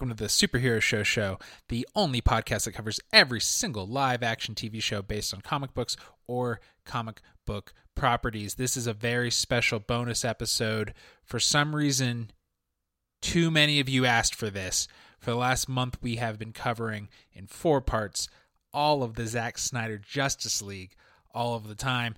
welcome to the Superhero Show Show, the only podcast that covers every single live action TV show based on comic books or comic book properties. This is a very special bonus episode. For some reason, too many of you asked for this. For the last month, we have been covering in four parts all of the Zack Snyder Justice League all of the time.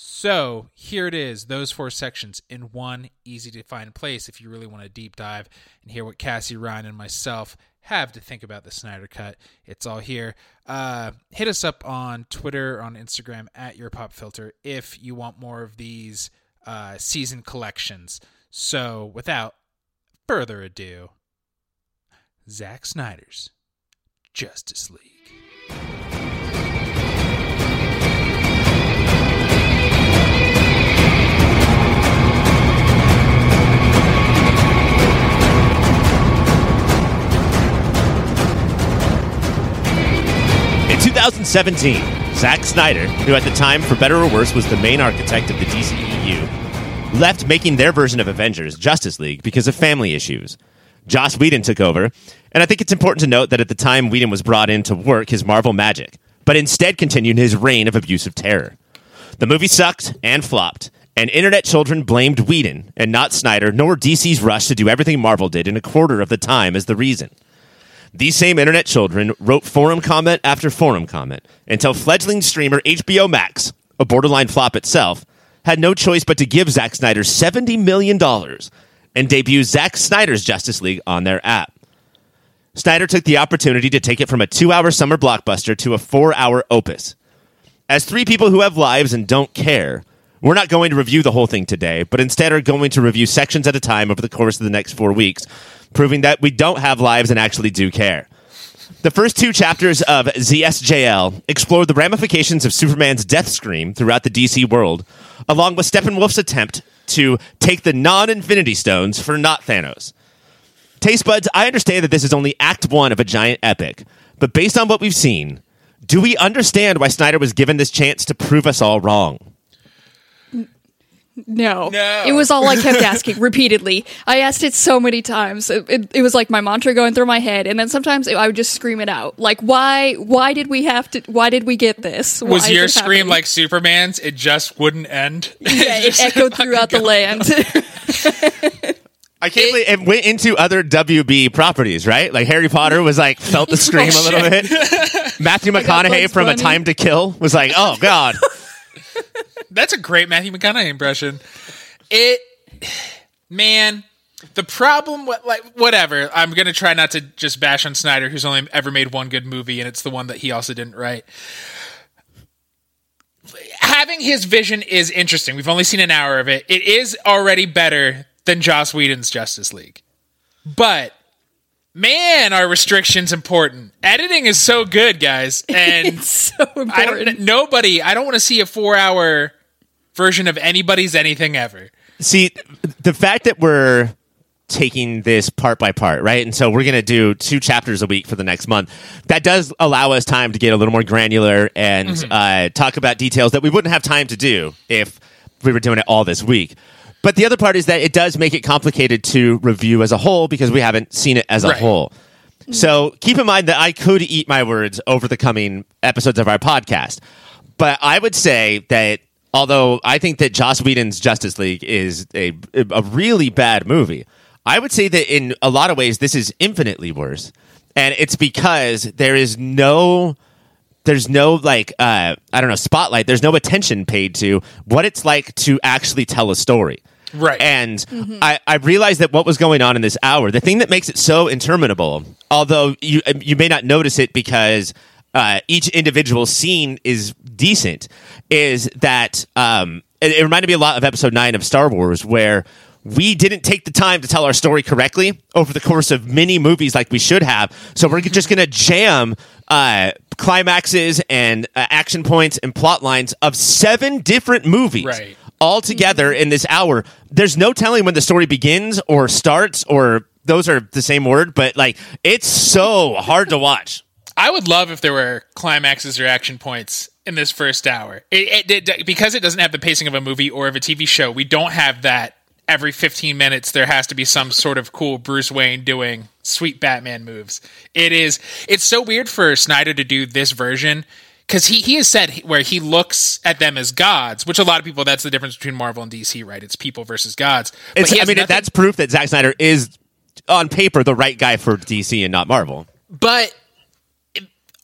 So here it is, those four sections in one easy to find place if you really want to deep dive and hear what Cassie, Ryan, and myself have to think about the Snyder Cut. It's all here. Uh, hit us up on Twitter, on Instagram at Your Pop Filter if you want more of these uh, season collections. So without further ado, Zack Snyder's Justice League. 2017, Zack Snyder, who at the time, for better or worse, was the main architect of the DCEU, left making their version of Avengers, Justice League, because of family issues. Joss Whedon took over, and I think it's important to note that at the time Whedon was brought in to work his Marvel magic, but instead continued his reign of abusive terror. The movie sucked and flopped, and internet children blamed Whedon and not Snyder, nor DC's rush to do everything Marvel did in a quarter of the time as the reason. These same internet children wrote forum comment after forum comment until fledgling streamer HBO Max, a borderline flop itself, had no choice but to give Zack Snyder $70 million and debut Zack Snyder's Justice League on their app. Snyder took the opportunity to take it from a two hour summer blockbuster to a four hour opus. As three people who have lives and don't care, we're not going to review the whole thing today, but instead are going to review sections at a time over the course of the next four weeks, proving that we don't have lives and actually do care. The first two chapters of ZSJL explore the ramifications of Superman's death scream throughout the DC world, along with Steppenwolf's attempt to take the non Infinity Stones for not Thanos. Taste buds, I understand that this is only Act One of a giant epic, but based on what we've seen, do we understand why Snyder was given this chance to prove us all wrong? No. No. It was all I kept asking repeatedly. I asked it so many times. It, it, it was like my mantra going through my head, and then sometimes I would just scream it out. Like, why? Why did we have to? Why did we get this? Why Was your this scream happening? like Superman's? It just wouldn't end. Yeah, it just echoed throughout the land. I can't believe it went into other WB properties, right? Like Harry Potter was like felt the scream a little oh, bit. Matthew McConaughey Bugs from A Time to Kill was like, "Oh God." That's a great Matthew McConaughey impression. It, man, the problem, like, whatever. I'm gonna try not to just bash on Snyder, who's only ever made one good movie, and it's the one that he also didn't write. Having his vision is interesting. We've only seen an hour of it. It is already better than Joss Whedon's Justice League, but man, are restrictions important? Editing is so good, guys, and it's so important. I don't. Nobody. I don't want to see a four-hour version of anybody's anything ever. See, the fact that we're taking this part by part, right? And so we're going to do two chapters a week for the next month. That does allow us time to get a little more granular and uh, talk about details that we wouldn't have time to do if we were doing it all this week. But the other part is that it does make it complicated to review as a whole because we haven't seen it as a Right. whole. So keep in mind that I could eat my words over the coming episodes of our podcast. But I would say that although I think that Joss Whedon's Justice League is a, a really bad movie, I would say that in a lot of ways this is infinitely worse. And it's because there is no there's no like uh, I don't know spotlight. There's no attention paid to what it's like to actually tell a story. Right. And I, I realized that what was going on in this hour, the thing that makes it so interminable, although you you may not notice it because uh, each individual scene is decent, is that um, it, it reminded me a lot of Episode Nine of Star Wars, where we didn't take the time to tell our story correctly over the course of many movies like we should have. So we're just going to jam uh, climaxes and uh, action points and plot lines of seven different movies Right. all together in this hour. There's no telling when the story begins or starts, or those are the same word, but like it's so hard to watch. I would love if there were climaxes or action points in this first hour. It, it, it- because it doesn't have the pacing of a movie or of a TV show. We don't have that every 15 minutes there has to be some sort of cool Bruce Wayne doing sweet Batman moves. It is it's so weird for Snyder to do this version because he he has said where he looks at them as gods, which a lot of people that's the difference between Marvel and DC, right? It's people versus gods. I mean, nothing- that's proof that Zack Snyder is on paper the right guy for DC and not Marvel. but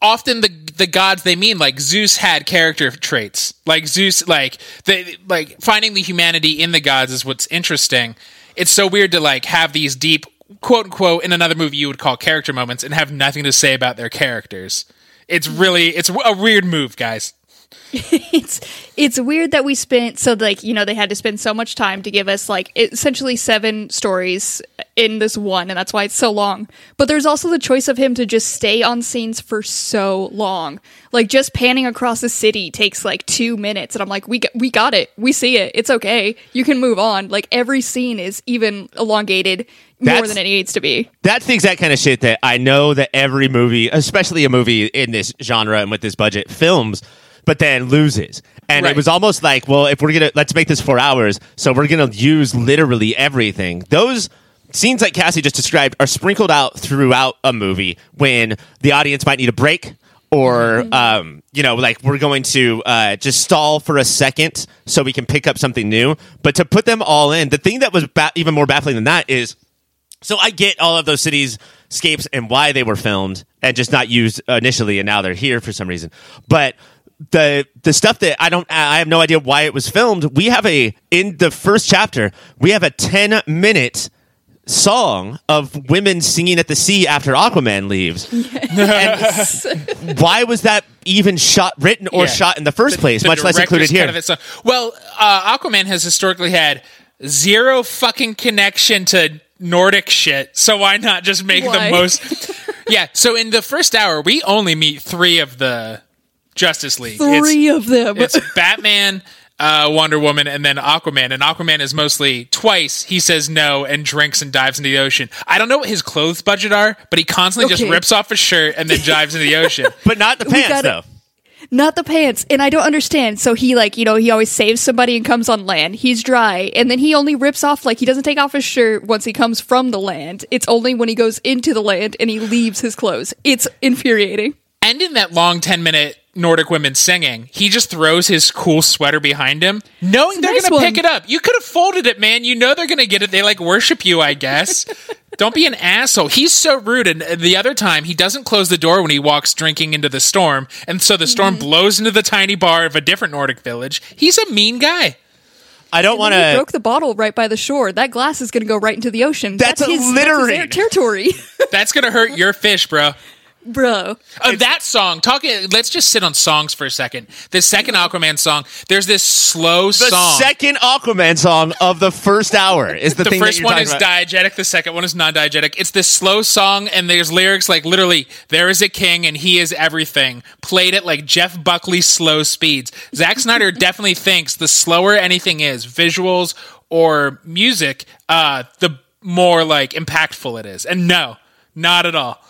often the the gods they mean like Zeus had character traits. Like Zeus like the like finding the humanity in the gods is what's interesting. It's so weird to like have these deep quote unquote in another movie you would call character moments and have nothing to say about their characters. It's really it's a weird move, guys. it's it's weird that we spent so like you know they had to spend so much time to give us like essentially seven stories in this one and that's why it's so long. But there's also the choice of him to just stay on scenes for so long. Like just panning across the city takes like two minutes and i'm like we got, we got it. We see it. It's okay. You can move on. Like every scene is even elongated more That's- than it needs to be. That's the exact kind of shit that I know that every movie, especially a movie in this genre and with this budget, films, but then loses. And Right. it was almost like, well, if we're gonna let's make this four hours, so we're gonna use literally everything. Those scenes like Cassie just described are sprinkled out throughout a movie when the audience might need a break. Or, um, you know, like we're going to uh, just stall for a second so we can pick up something new. But to put them all in, the thing that was ba- even more baffling than that is so I get all of those cities scapes and why they were filmed and just not used initially, and now they're here for some reason. But the the stuff that I don't, I have no idea why it was filmed. We have a in the first chapter, we have a ten minute song of women singing at the sea after Aquaman leaves. and why was that even shot, written, or Yeah. shot in the first place? The much less included here. cut of it, so- well, uh, Aquaman has historically had zero fucking connection to Nordic shit, so why not just make Why? the most? yeah. So in the first hour, we only meet three of the Justice League. It's- three of them it's Batman, uh, Wonder Woman, and then Aquaman. And Aquaman is mostly twice he says no and drinks and dives into the ocean. I don't know what his clothes budget are, but he constantly just Okay. rips off his shirt and then dives into the ocean. but not the pants, gotta- though. Not the pants. And I don't understand. So he like, you know, he always saves somebody and comes on land. He's dry. And then he only rips off like he doesn't take off his shirt once he comes from the land. It's only when he goes into the land and he leaves his clothes. It's infuriating. And in that long 10 minute Nordic women singing, he just throws his cool sweater behind him, knowing they're nice going to pick it up. You could have folded it, man. You know they're going to get it. They like worship you, I guess. Don't be an asshole. He's so rude. And the other time, he doesn't close the door when he walks drinking into the storm. And so the storm Mm-hmm. blows into the tiny bar of a different Nordic village. He's a mean guy. I don't want He to. broke the bottle right by the shore. That glass is going to go right into the ocean. That's a his, littering. That's his territory, That's going to hurt your fish, bro. Bro. Uh, that song, talking. Let's just sit on songs for a second. The second Aquaman song, there's this slow song The song. second Aquaman song of the first hour is the, the thing that first you're one is about. diegetic the second one is non-diegetic it's this slow song and there's lyrics like literally there is a king and he is everything played at like jeff buckley slow speeds Zack snyder definitely thinks the slower anything is visuals or music uh the more like impactful it is and no not at all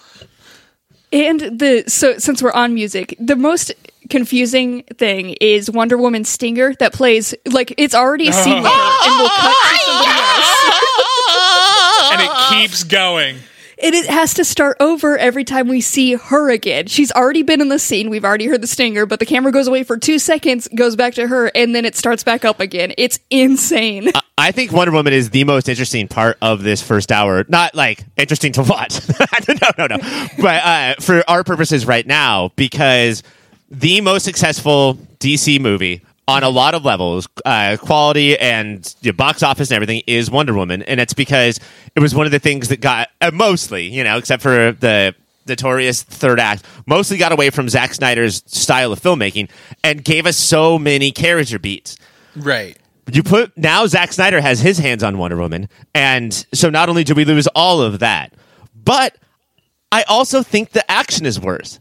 And the so since we're on music, the most confusing thing is Wonder Woman's stinger that plays like it's already a scene and will cut to somebody else. and it keeps going And it has to start over every time we see her again. She's already been in the scene. We've already heard the stinger, but the camera goes away for two seconds, goes back to her, and then it starts back up again. It's insane. I think Wonder Woman is the most interesting part of this first hour. Not like interesting to watch. no, no, no. But uh, for our purposes right now, because the most successful DC movie on a lot of levels, uh, quality and the box office and everything, is Wonder Woman, and it's because it was one of the things that got uh, mostly, you know, except for the notorious third act, mostly got away from Zack Snyder's style of filmmaking and gave us so many character beats. Right. You put now Zack Snyder has his hands on Wonder Woman, and so not only do we lose all of that, but I also think the action is worse.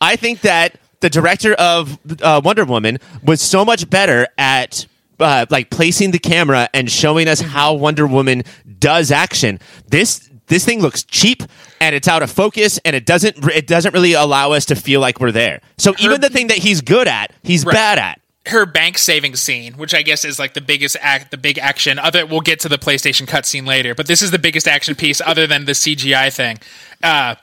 I think that the director of uh, Wonder Woman was so much better at uh, like placing the camera and showing us how Wonder Woman does action. This this thing looks cheap and it's out of focus and it doesn't it doesn't really allow us to feel like we're there. So even the thing that he's good at, he's Right. bad at. her bank saving scene, which I guess is like the biggest act, the big action. Other, we'll get to the PlayStation cutscene later, but this is the biggest action piece other than the CGI thing. Uh,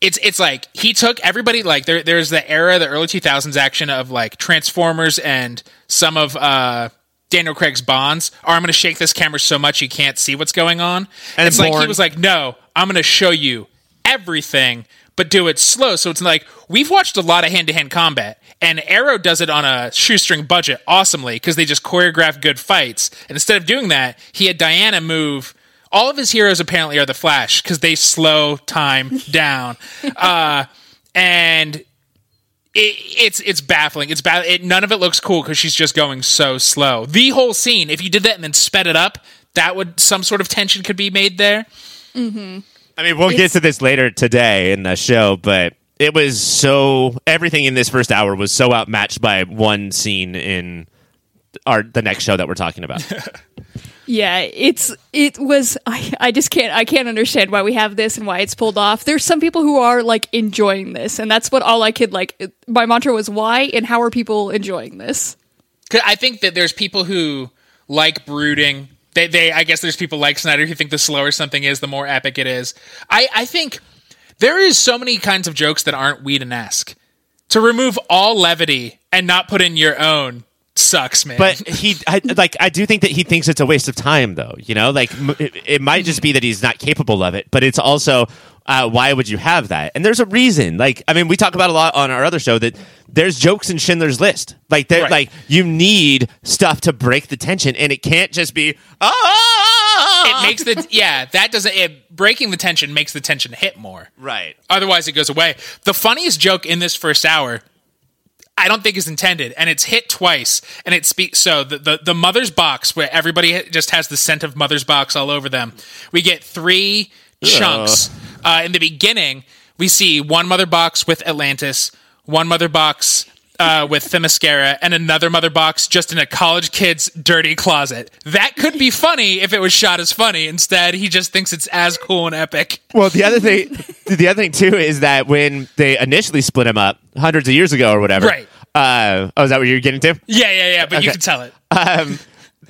it's it's like he took everybody like there there's the era, the early 2000s action of like Transformers and some of uh, Daniel Craig's Bonds. Or I'm going to shake this camera so much you can't see what's going on. And it's like he was like, no, I'm going to show you everything, but do it slow. So it's like we've watched a lot of hand to hand combat, and Arrow does it on a shoestring budget awesomely because they just choreograph good fights. And instead of doing that, he had Diana move. All of his heroes apparently are the Flash because they slow time down, uh, and it, it's it's baffling. It's bad. It, none of it looks cool because she's just going so slow. The whole scene, if you did that and then sped it up, that would some sort of tension could be made there. I mean, we'll get to this later today in the show, but it was so everything in this first hour was so outmatched by one scene in our the next show that we're talking about. Yeah, it's it was I, I just can't I can't understand why we have this and why it's pulled off. There's some people who are like enjoying this and that's what all I could like my mantra was why and how are people enjoying this? I think that there's people who like brooding. They, they, I guess there's people like Snyder who think the slower something is, the more epic it is. I, I think there is so many kinds of jokes that aren't Whedon-esque. To remove all levity and not put in your own sucks, man. But he, I, like, I do think that he thinks it's a waste of time, though. You know, like m- it, it might just be that he's not capable of it, but it's also uh, why would you have that? And there's a reason. Like, I mean, we talk about a lot on our other show that there's jokes in Schindler's List. Like, Right. like you need stuff to break the tension, and it can't just be ah. it makes the yeah that doesn't it breaking the tension makes the tension hit more. right. Otherwise, it goes away. The funniest joke in this first hour, I don't think is intended, and it's hit twice. And it speaks so the, the the mother's box where everybody just has the scent of mother's box all over them. We get three chunks uh, in the beginning. We see one mother box with Atlantis, one mother box. Uh, with Themyscira and another mother box just in a college kid's dirty closet. That could be funny if it was shot as funny. Instead, he just thinks it's as cool and epic. Well, the other thing, the other thing too, is that when they initially split him up hundreds of years ago or whatever, Right. Uh, oh, is that what you're getting to? Yeah, yeah, yeah. But you can tell it. um,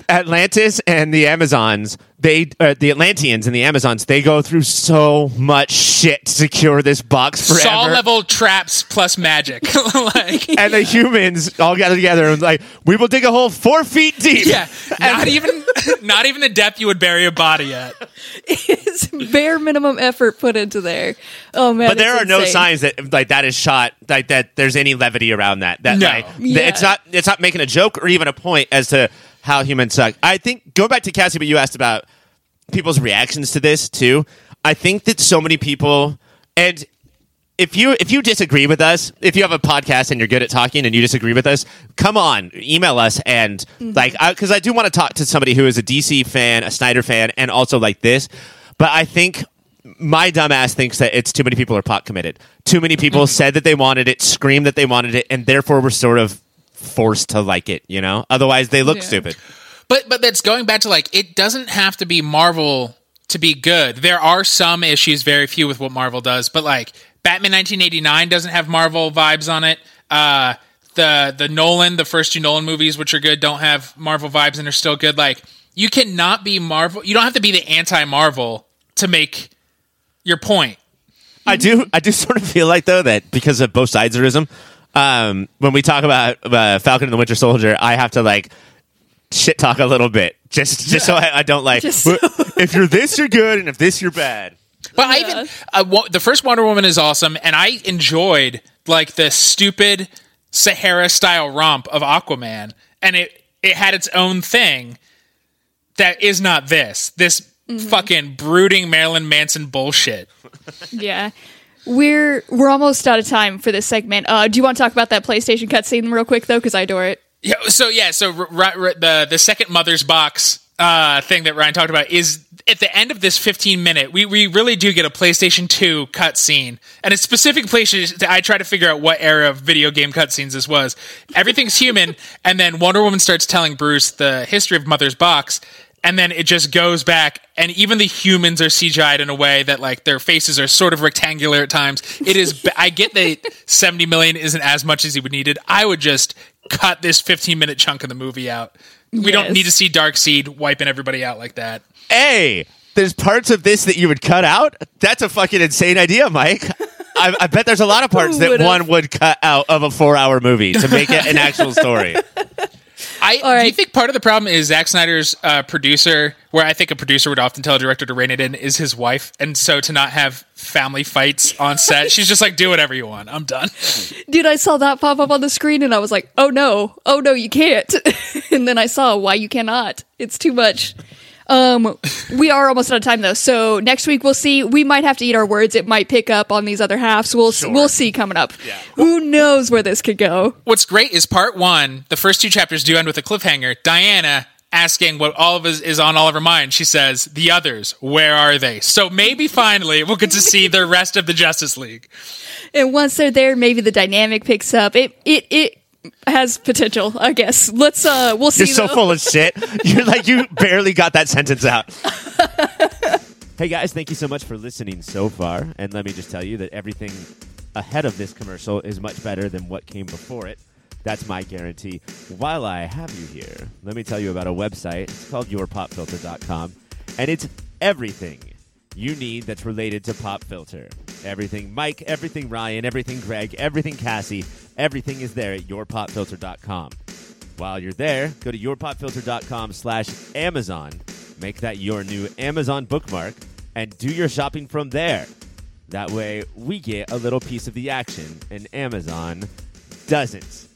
Atlantis and the Amazons, they uh, the Atlanteans and the Amazons, they go through so much shit to secure this box forever. Saw level traps plus magic. like, and the humans all gather together and like, we will dig a hole four feet deep. yeah, not even not even the depth you would bury a body at. It's bare minimum effort put into there. Oh man. But there it's are no signs that like that is shot like that. There's any levity around that. That No. like, Yeah. it's not it's not making a joke or even a point as to how humans suck. I think go back to Cassie, but you asked about people's reactions to this too. I think that so many people and if you if you disagree with us, if you have a podcast and you're good at talking and you disagree with us, come on, email us and mm-hmm. like because I, do want to talk to somebody who is a DC fan, a Snyder fan, and also like this. But I think my dumbass thinks that it's too many people are pot committed. Too many people mm-hmm. said that they wanted it, screamed that they wanted it, and therefore were sort of forced to like it. You know, otherwise they look Yeah. stupid. But but that's going back to like it doesn't have to be Marvel to be good. There are some issues, very few with what Marvel does, but like Batman 1989 doesn't have Marvel vibes on it. Uh, the the Nolan, the first two Nolan movies, which are good, don't have Marvel vibes and are still good. Like you cannot be Marvel. You don't have to be the anti Marvel to make your point. I do. I do sort of feel like though that because of both sides siderism, um, when we talk about uh, Falcon and the Winter Soldier, I have to like shit talk a little bit just just so I, I don't like. So- if you're this, you're good, and if this, you're bad. But I even uh, wo- the first Wonder Woman is awesome, and I enjoyed like the stupid Sahara style romp of Aquaman, and it it had its own thing that is not this this fucking brooding Marilyn Manson bullshit. Yeah. We're we're almost out of time for this segment. Uh, do you want to talk about that PlayStation cutscene real quick though? Because I adore it. Yeah. So yeah. So r- r- the the second mother's box uh, thing that Ryan talked about is at the end of this 15 minute. We we really do get a PlayStation 2 cutscene, and it's specific places. I try to figure out what era of video game cutscenes this was. Everything's human, and then Wonder Woman starts telling Bruce the history of Mother's box. And then it just goes back and even the humans are CGI'd in a way that like their faces are sort of rectangular at times. it is i get that 70 million isn't as much as he would needed. I would just cut this 15 minute chunk of the movie out. We don't need to see Darkseid wiping everybody out like that. Hey, there's parts of this that you would cut out. That's a fucking insane idea, Mike. I, I bet there's a lot of parts that one would cut out of a four-hour movie to make it an actual story. I do you think part of the problem is Zack Snyder's uh, producer, where I think a producer would often tell a director to rein it in, is his wife, and so to not have family fights on set, she's just like, do whatever you want. I'm done. Dude, I saw that pop up on the screen and I was like, oh no, oh no, you can't. and then I saw why you cannot. It's too much. Um, we are almost out of time though, so next week we'll see. We might have to eat our words. It might pick up on these other halves. We'll we'll see coming up. Who knows where this could go? What's great is part one. The first two chapters do end with a cliffhanger. Diana asking what all of us is on all of her mind. She says, "The others, where are they?" So maybe finally we'll get to see the rest of the Justice League. And once they're there, maybe the dynamic picks up. It it it has potential, I guess. Let's uh, we'll see. You're so though. full of shit. You're like you barely got that sentence out. hey guys, thank you so much for listening so far. And let me just tell you that everything ahead of this commercial is much better than what came before it. That's my guarantee. While I have you here, let me tell you about a website. It's called yourpopfilter.com, and it's everything you need that's related to Pop Filter. Everything Mike, everything Ryan, everything Greg, everything Cassie, everything is there at yourpopfilter.com. While you're there, go to yourpopfilter.com slash Amazon. Make that your new Amazon bookmark and do your shopping from there. That way, we get a little piece of the action and Amazon doesn't.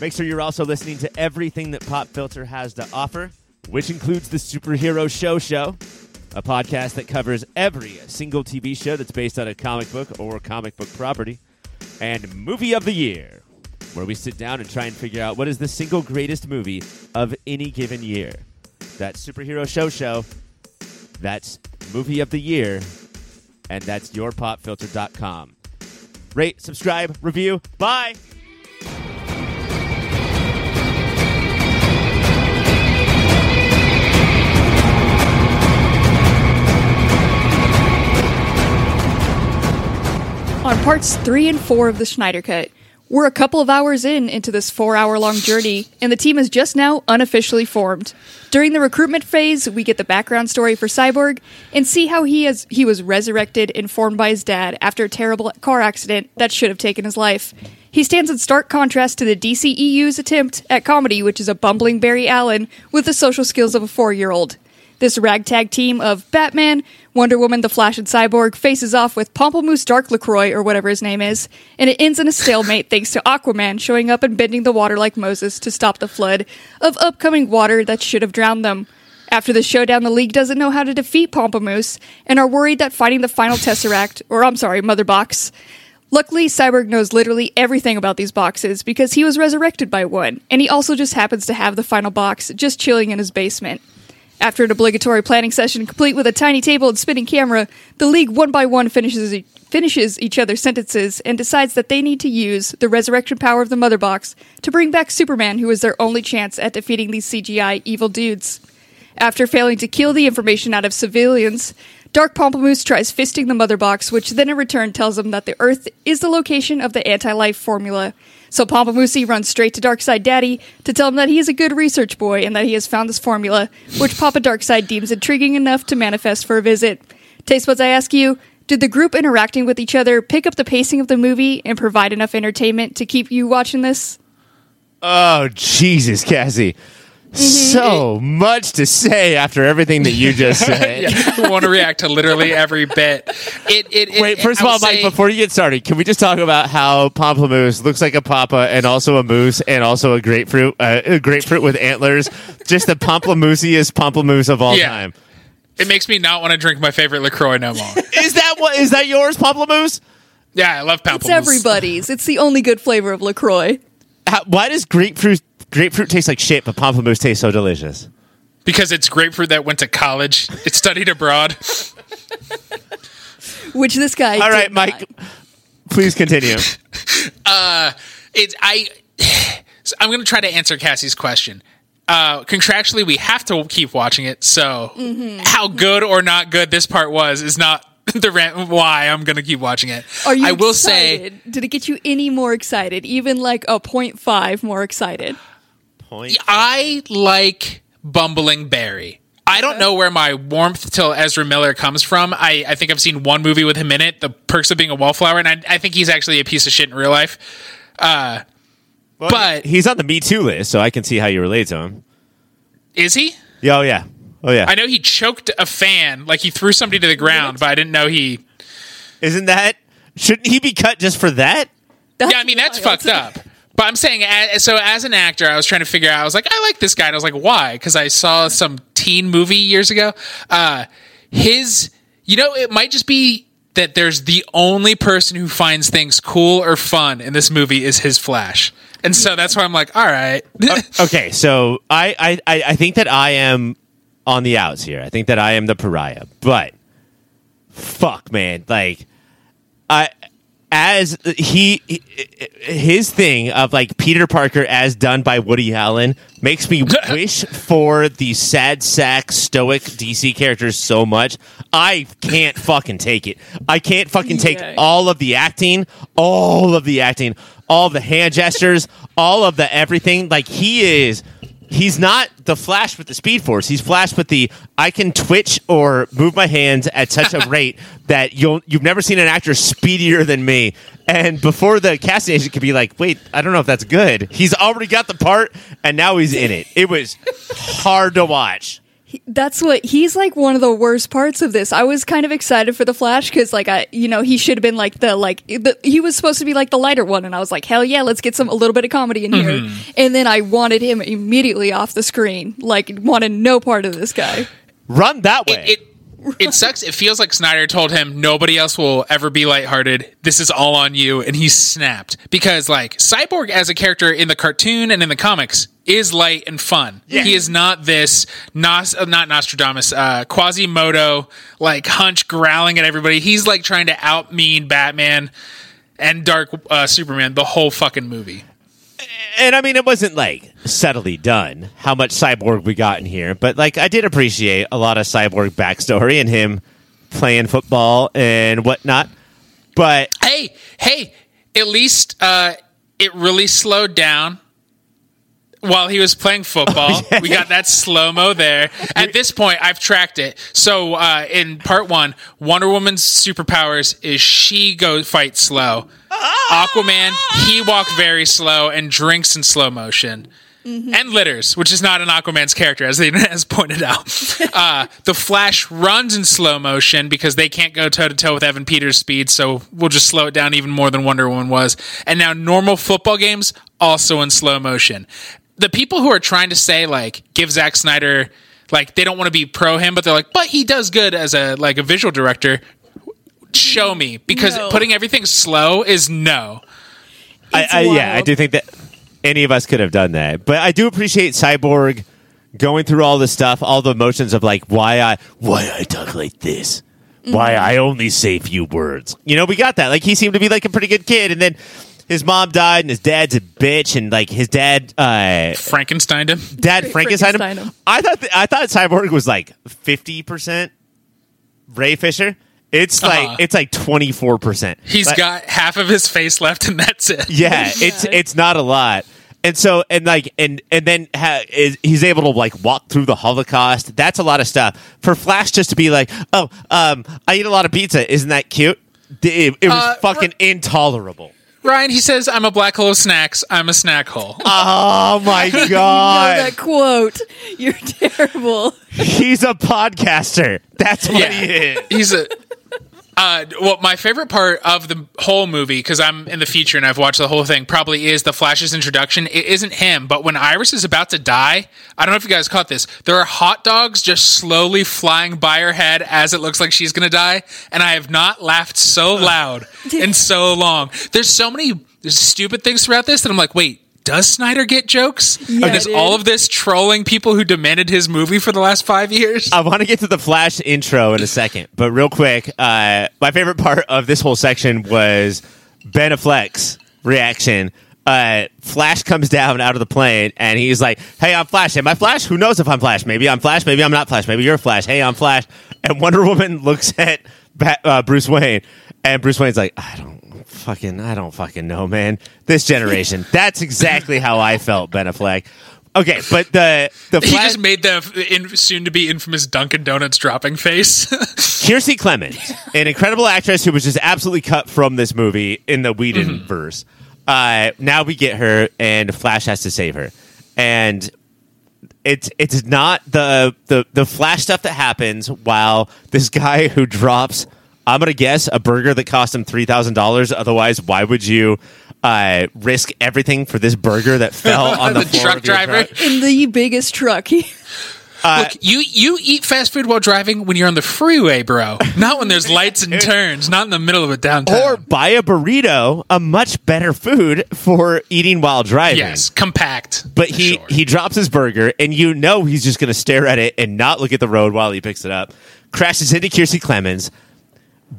Make sure you're also listening to everything that Pop Filter has to offer, which includes the Superhero Show Show, a podcast that covers every single TV show that's based on a comic book or comic book property, and Movie of the Year, where we sit down and try and figure out what is the single greatest movie of any given year. That Superhero Show Show, that's Movie of the Year, and that's yourpopfilter.com. Rate, subscribe, review. Bye. On parts three and four of the Snyder Cut, we're a couple of hours in into this four hour long journey, and the team is just now unofficially formed. During the recruitment phase, we get the background story for Cyborg and see how he has he was resurrected and formed by his dad after a terrible car accident that should have taken his life. He stands in stark contrast to the DCEU's attempt at comedy, which is a bumbling Barry Allen with the social skills of a four year old. This ragtag team of Batman, Wonder Woman, The Flash, and Cyborg faces off with Pomplamoose Dark LaCroix, or whatever his name is, and it ends in a stalemate thanks to Aquaman showing up and bending the water like Moses to stop the flood of upcoming water that should have drowned them. After the showdown, the League doesn't know how to defeat Pomplamoose and are worried that fighting the final Tesseract, or I'm sorry, Mother Box, Luckily, Cyborg knows literally everything about these boxes because he was resurrected by one, and he also just happens to have the final box just chilling in his basement. After an obligatory planning session complete with a tiny table and spinning camera, the League one by one finishes e- finishes each other's sentences and decides that they need to use the resurrection power of the Mother Box to bring back Superman, who is their only chance at defeating these CGI evil dudes. After failing to kill the information out of civilians, Dark Pomplamoose tries fisting the Mother Box, which then in return tells him that the Earth is the location of the anti-life formula. So Pomplamoose runs straight to Darkseid Daddy to tell him that he is a good research boy and that he has found this formula, which Papa Darkseid deems intriguing enough to manifest for a visit. Taste buds, I ask you, did the group interacting with each other pick up the pacing of the movie and provide enough entertainment to keep you watching this? Oh, Jesus, Cassie. So much to say after everything that you just said. I want to react to literally every bit. It, it, it Wait, first of all, Mike, say- before you get started, can we just talk about how Pomplamoose looks like a papa and also a moose and also a grapefruit, uh, a grapefruit with antlers? just the pomplamoosiest pomplamoose of all Yeah. time. it makes me not want to drink my favorite Lacroix no more. Is that what? Is that yours, pomplamoose? yeah, I love pamplemousse. It's everybody's. It's the only good flavor of LaCroix. How, why does grapefruit grapefruit tastes like shit, but pomplamoose tastes so delicious? because it's grapefruit that went to college. It studied abroad. Which this guy. All right, did Mike, not. please continue. It's I. So I'm going to try to answer Cassie's question. uh, contractually we have to keep watching it. So Mm-hmm. how good or not good this part was is not the rant why I'm going to keep watching it. Are you I will say excited? Did it get you any more excited? Even like a 0.5 more excited? Point. I like bumbling Barry. I don't know where my warmth till Ezra Miller comes from. I, I think I've seen one movie with him in it, The Perks of Being a Wallflower, and I, I think he's actually a piece of shit in real life. Uh, Well, but- he's on the Me Too list, so I can see how you relate to him. is he? Yeah, oh yeah, oh yeah. I know he choked a fan, like he threw somebody to the ground, but I didn't know he. Isn't that? Shouldn't he be cut just for that? Yeah, I mean that's fucked up. But I'm saying, so as an actor, I was trying to figure out. I was like, I like this guy, and I was like, why? Because I saw some teen movie years ago. Uh, his, you know, it might just be that there's the only person who finds things cool or fun in this movie is his Flash, and so that's why I'm like, all right, Okay, so I, I I think that I am on the outs here. I think that I am the pariah. But fuck, man, like I as he his thing of like Peter Parker as done by Woody Allen makes me wish for the sad sack stoic DC characters so much. I can't fucking take it. I can't fucking take Yeah. all of the acting, all of the acting, all the hand gestures, all of the everything. Like he is he's not the Flash with the Speed Force. He's Flash with the I can twitch or move my hands at such a rate that you'll you've never seen an actor speedier than me. And before the casting agent could be like, wait, I don't know if that's good. He's already got the part, and now he's in it. It was hard to watch. That's what he's like one of the worst parts of this. I was kind of excited for the Flash because, like, I you know he should have been like the like the, he was supposed to be like the lighter one, and I was like, hell yeah, let's get some a little bit of comedy in here. Mm-hmm. And then I wanted him immediately off the screen, like wanted no part of this guy. Run that way. it. It sucks. It feels like Snyder told him nobody else will ever be lighthearted. This is all on you, and he snapped because, like, Cyborg as a character in the cartoon and in the comics is light and fun. Yeah. He is not this Nos, uh, not Nostradamus, uh, Quasimodo like hunch growling at everybody. He's like trying to out mean Batman and Dark uh, Superman the whole fucking movie. and I mean, it wasn't like subtly done how much cyborg we got in here, but like I did appreciate a lot of cyborg backstory and him playing football and whatnot. But hey, hey, at least uh, it really slowed down while he was playing football. we got that slow mo there. At this point, I've tracked it. So uh, in part one, Wonder Woman's superpowers is she goes fight slow. Aquaman, he walked very slow and drinks in slow motion. And litters, which is not an Aquaman's character, as they as pointed out. Uh, the Flash runs in slow motion because they can't go toe to toe with Evan Peters' speed, so we'll just slow it down even more than Wonder Woman was. And now normal football games also in slow motion. The people who are trying to say like give Zack Snyder like they don't want to be pro him, but they're like, but he does good as a like a visual director. Show me because No. putting everything slow is no. I, I, yeah, I do think that any of us could have done that. But I do appreciate Cyborg going through all the stuff, all the emotions of like why I why I talk like this. Why mm-hmm. I only say few words. You know, we got that. Like he seemed to be like a pretty good kid and then his mom died and his dad's a bitch and like his dad uh Frankenstein him. dad Frankenstein him. Frankenstein him. I thought th- I thought Cyborg was like 50% Ray Fisher. It's like Uh-huh. it's like 24%. He's Like- got half of his face left, and that's it. yeah, it's it's not a lot. And so and like and and then ha- is, he's able to like walk through the Holocaust. That's a lot of stuff for Flash just to be like, oh, um, I eat a lot of pizza. Isn't that cute? It, it was Uh, fucking intolerable. Ryan, he says, "I'm a black hole of snacks. I'm a snack hole." Oh my You know god, that quote. You're terrible. he's a podcaster. That's what yeah, he is. he's a. Uh, well, my favorite part of the whole movie, because I'm in the feature and I've watched the whole thing, probably is the Flash's introduction. It isn't him, but when Iris is about to die, I don't know if you guys caught this. There are hot dogs just slowly flying by her head as it looks like she's going to die, and I have not laughed so loud in so long. There's so many stupid things throughout this that I'm like, wait. Does Snyder get jokes? Yeah, and is dude. all of this trolling people who demanded his movie for the last five years? I want to get to the Flash intro in a second, but real quick, uh, my favorite part of this whole section was Ben Affleck's reaction uh, Flash comes down out of the plane and he's like, "Hey, I'm Flash. Am I Flash? Who knows if I'm Flash? Maybe I'm Flash. Maybe I'm not Flash. Maybe you're Flash. Hey, I'm Flash." And Wonder Woman looks at Bat- uh, Bruce Wayne, and Bruce Wayne's like, "I don't fucking, I don't fucking know, man. This generation. That's exactly how I felt, Ben Affleck." Okay, but the the He Flash, just made the in, soon to be infamous Dunkin' Donuts dropping face. Kiersey Clemons, an incredible actress who was just absolutely cut from this movie in the Whedon Mm-hmm. verse. Uh, now we get her, and Flash has to save her, and it's it's not the the the Flash stuff that happens while this guy who drops. I'm gonna guess a burger that cost him three thousand dollars. Otherwise, why would you uh, risk everything for this burger that fell on the, The floor truck of your driver? truck? In the biggest truck. Uh, Look, you you eat fast food while driving when you're on the freeway, bro. Not when there's lights and turns. Not in the middle of a downtown. Or buy a burrito, a much better food for eating while driving. yes, compact. But he sure. he drops his burger, and you know he's just going to stare at it and not look at the road while he picks it up. Crashes into Kiersey Clemons.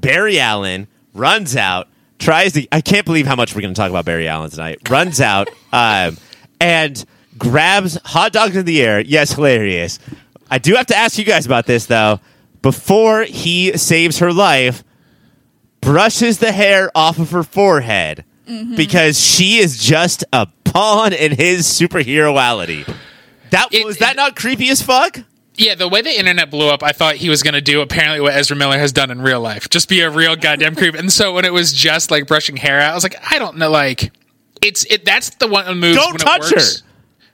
Barry Allen runs out, tries to. I can't believe how much we're going to talk about Barry Allen tonight. Runs out um, and grabs hot dogs in the air. Yes, hilarious. I do have to ask you guys about this though. Before he saves her life, brushes the hair off of her forehead because she is just a pawn in his superheroality. That It- was that not creepy as fuck? Yeah, the way the internet blew up, I thought he was going to do apparently what Ezra Miller has done in real life, just be a real goddamn creep. And so when it was just like brushing hair out, I was like, I don't know, like it's it. That's the one move. Don't touch works. her.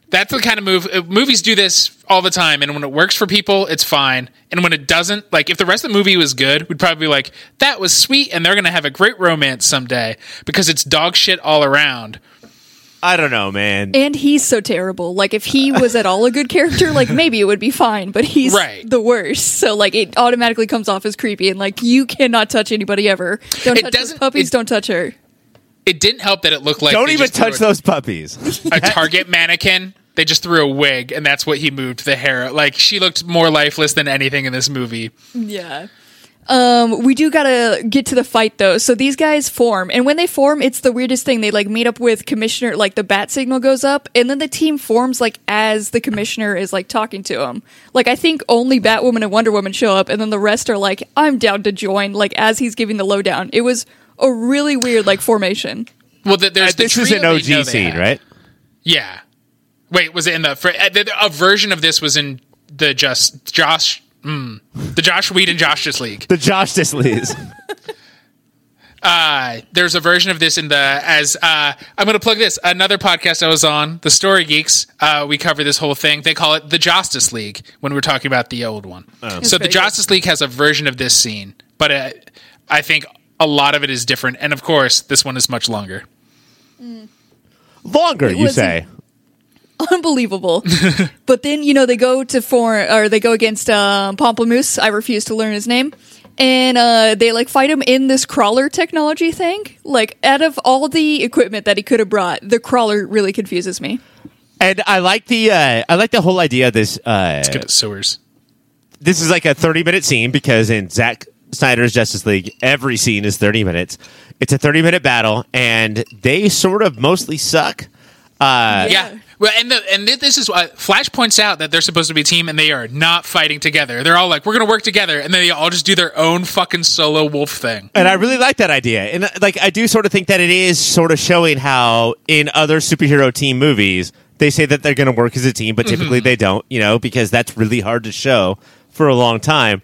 That's the kind of move. uh, Movies do this all the time, and when it works for people, it's fine. And when it doesn't, like if the rest of the movie was good, we'd probably be like, "That was sweet," and they're going to have a great romance someday because it's dog shit all around. I don't know, man. and he's so terrible. Like if he was at all a good character, like maybe it would be fine, but he's Right. the worst. So like it automatically comes off as creepy and like you cannot touch anybody ever. Don't It touch those doesn't- puppies, it- don't touch her. It didn't help that it looked like Don't even touch a- those puppies. a Target mannequin. They just threw a wig, and that's what he moved the hair. Like she looked more lifeless than anything in this movie. Yeah. Um, we do gotta get to the fight though. So these guys form, and when they form, it's the weirdest thing. They like meet up with Commissioner, like the bat signal goes up, and then the team forms like as the Commissioner is like talking to him. Like I think only Batwoman and Wonder Woman show up, and then the rest are like, "I'm down to join." Like as he's giving the lowdown, it was a really weird like formation. Well, th- there's the this is an OG scene, right? Yeah. Wait, was it in the fr- uh, the- a version of this was in the just Josh mm, the Josh Whedon Justice League. The Justice League. Uh, there's a version of this in the as uh, I'm going to plug this another podcast I was on, the Story Geeks. Uh, we cover this whole thing. They call it the Justice League when we're talking about the old one. So the very good. Justice League has a version of this scene, but uh, I think a lot of it is different. And of course, this one is much longer. Longer, you wasn't- say. Unbelievable. but then you know they go to form or they go against um, Pomplamoose. I refuse to learn his name. And uh, they like fight him in this crawler technology thing. Like out of all the equipment that he could have brought, the crawler really confuses me. And I like the uh, I like the whole idea of this. Uh, Good at sewers. this is like a 30 minute scene because in Zack Snyder's Justice League, every scene is 30 minutes. It's a 30 minute battle, and they sort of mostly suck. Uh, Yeah. Well, and the, and this is what Flash points out that they're supposed to be a team and they are not fighting together. They're all like, "We're going to work together," and then they all just do their own fucking solo wolf thing. And I really like that idea. And uh, like I do sort of think that it is sort of showing how in other superhero team movies they say that they're going to work as a team, but typically they don't, you know, because that's really hard to show for a long time.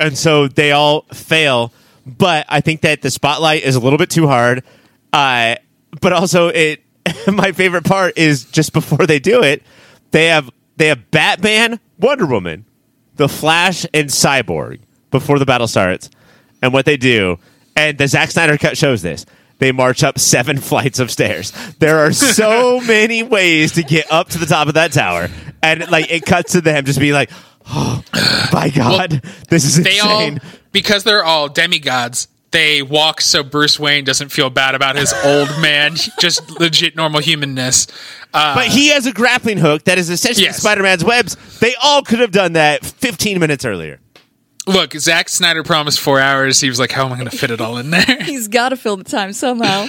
And so they all fail, but I think that the spotlight is a little bit too hard. Uh, but also it my favorite part is just before they do it, they have they have Batman, Wonder Woman, the Flash, and Cyborg before the battle starts. And what they do, and the Zack Snyder cut shows this. They march up seven flights of stairs. There are so many ways to get up to the top of that tower, and like it cuts to them just being like, "Oh my god, this is They all insane." because they're all demigods. They walk so Bruce Wayne doesn't feel bad about his old man, just legit normal humanness. Uh, but he has a grappling hook that is essentially Yes. Spider-Man's webs. They all could have done that 15 minutes earlier. look, Zack Snyder promised four hours. He was like, "How am I going to fit it all in there?" He's got to fill the time somehow.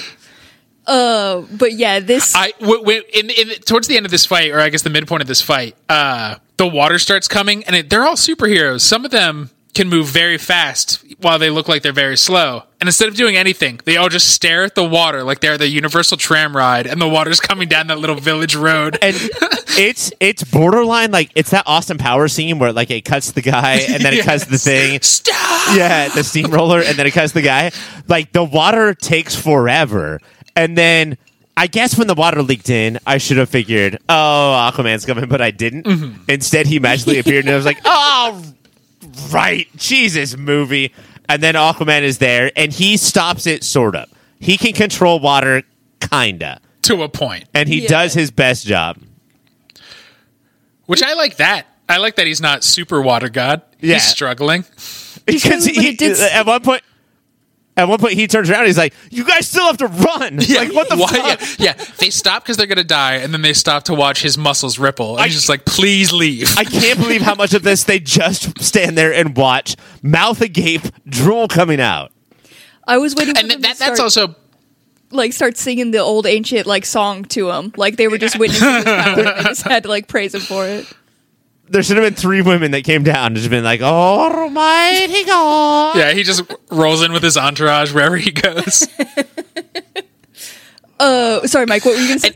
Uh, but yeah, this I w- w- in, in towards the end of this fight, or I guess the midpoint of this fight, uh, the water starts coming, and it, they're all superheroes. Some of them can move very fast while they look like they're very slow. And instead of doing anything, they all just stare at the water like they're the Universal Tram ride, and the water's coming down that little village road. and it's it's borderline like it's that Austin Power scene where like it cuts the guy and then it cuts the thing. Stop! Yeah, the steamroller and then it cuts the guy. Like the water takes forever, and then. I guess when the water leaked in, I should have figured, oh, Aquaman's coming, but I didn't. Mm-hmm. Instead, he magically appeared, and I was like, oh, right, Jesus, movie. And then Aquaman is there, and he stops it, sort of. He can control water, kinda, To a point, and he Yeah. does his best job. which I like that. I like that he's not super water god. Yeah. He's struggling. because But he, did- at one point at one point he turns around and he's like you guys still have to run like what the Why- fuck Yeah, yeah. They stop because they're gonna die, and then they stop to watch his muscles ripple. And he's just like, "Please leave." i can't believe how much of this they just stand there and watch mouth agape drool coming out I was waiting for and them that, to that's start, also like start singing the old ancient like song to him, like they were just witnessing his power and they just had to like praise him for it. There should have been three women that came down and just been like "Oh, almighty god yeah. He just rolls in with his entourage wherever he goes. Uh, sorry, Mike, what were you gonna say?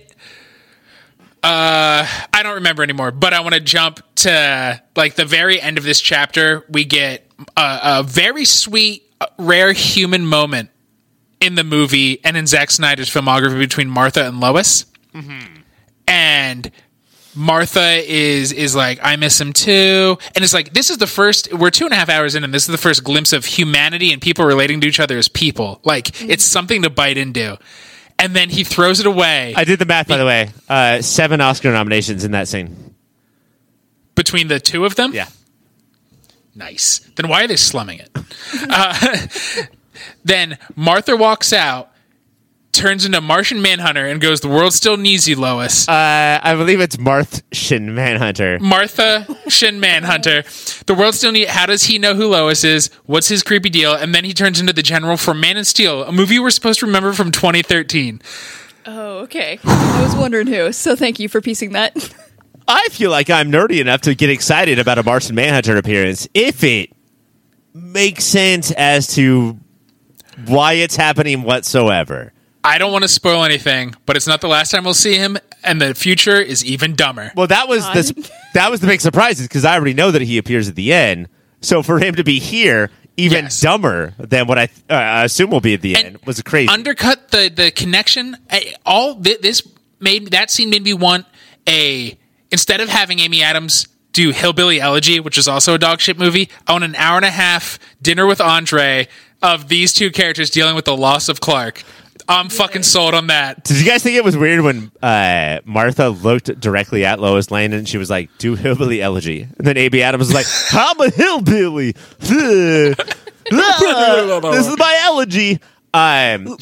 I don't remember anymore, but I want to jump to like the very end of this chapter. We get a, a very sweet, uh, rare human moment in the movie and in Zack Snyder's filmography between Martha and Lois. And Martha is is like, I miss him too. And it's like this is the first we're two and a half hours in, and this is the first glimpse of humanity and people relating to each other as people. Like it's something to bite into. And then he throws it away i did the math by the way uh, seven oscar nominations in that scene between the two of them. yeah Nice. Then why are they slumming it? uh, then Martha walks out, turns into Martian Manhunter, and goes, "The world still needs you, Lois." uh, i believe it's martian manhunter Martha Shin Manhunter. The world still need. How does he know who Lois is? What's his creepy deal? And then he turns into the general from Man of Steel, a movie we're supposed to remember from 2013. Oh, okay. I was wondering who. So thank you for piecing that. I feel like I'm nerdy enough to get excited about a Martian Manhunter appearance if it makes sense as to why it's happening whatsoever. I don't want to spoil anything, but it's not the last time we'll see him, and the future is even dumber. Well, that was the that was the big surprise because I already know that he appears at the end. So for him to be here, even Yes. dumber than what I uh, I assume will be at the And end, was crazy. undercut the the connection. I- All thi- this made that scene made me want a instead of having Amy Adams do Hillbilly Elegy, which is also a dog shit movie. I want an hour and a half dinner with Andre of these two characters dealing with the loss of Clark. I'm fucking sold on that. Did you guys think it was weird when uh, Martha looked directly at Lois Lane and she was like, "Do hillbilly elegy," and then Amy Adams was like, "I'm a hillbilly. Ah, this is my elegy." Um,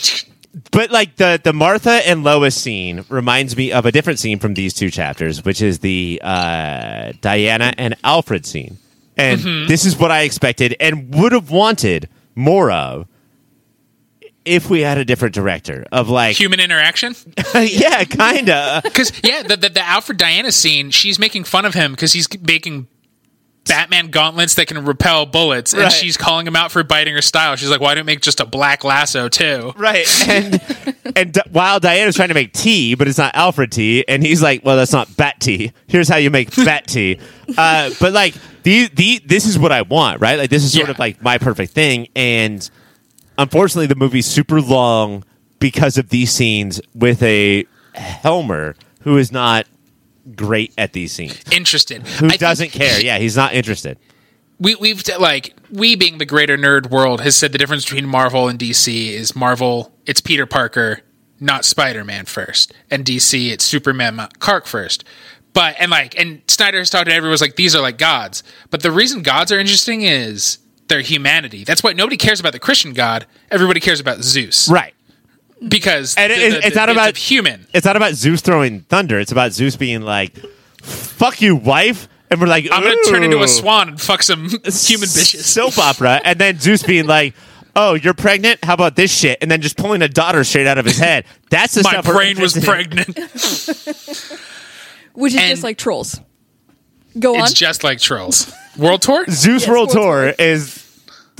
but like the the Martha and Lois scene reminds me of a different scene from these two chapters, which is the uh, Diana and Alfred scene, and this is what I expected and would have wanted more of if we had a different director of like Human interaction. yeah, kinda. Because yeah, the, the the Alfred Diana scene, she's making fun of him because he's making Batman gauntlets that can repel bullets, and Right. she's calling him out for biting her style. She's like, "Why don't you make just a black lasso too?" right. And and D- while Diana's trying to make tea, but it's not Alfred tea, and he's like, "Well, that's not bat tea. Here's how you make bat tea." Uh, but like the the this is what I want, right? Like this is sort Yeah. of like my perfect thing, and unfortunately, the movie's super long because of these scenes with a Helmer who is not great at these scenes, Interested. who I doesn't care. Yeah, he's not interested. We, we've like we being the greater nerd world has said the difference between Marvel and DC is Marvel it's Peter Parker, not Spider Man first, and DC it's Superman, not Clark first. But and like and Snyder has talked to everyone was like these are like gods. But the reason gods are interesting is their humanity. That's why nobody cares about the Christian god. Everybody cares about Zeus, Right. Because And the- it- the- it's the not bits about- of human. it's not about Zeus throwing thunder. It's about Zeus being like, "Fuck you, wife," and we're like, I'm gonna turn into a swan and fuck some human bitches. soap opera, and then Zeus being like, oh, you're pregnant? How about this shit? And then just pulling a daughter straight out of his head. That's the My stuff brain was pregnant. which is And- just like trolls. Go on. It's just like Trolls. World Tour? Zeus Yes, World World Tour Tour. is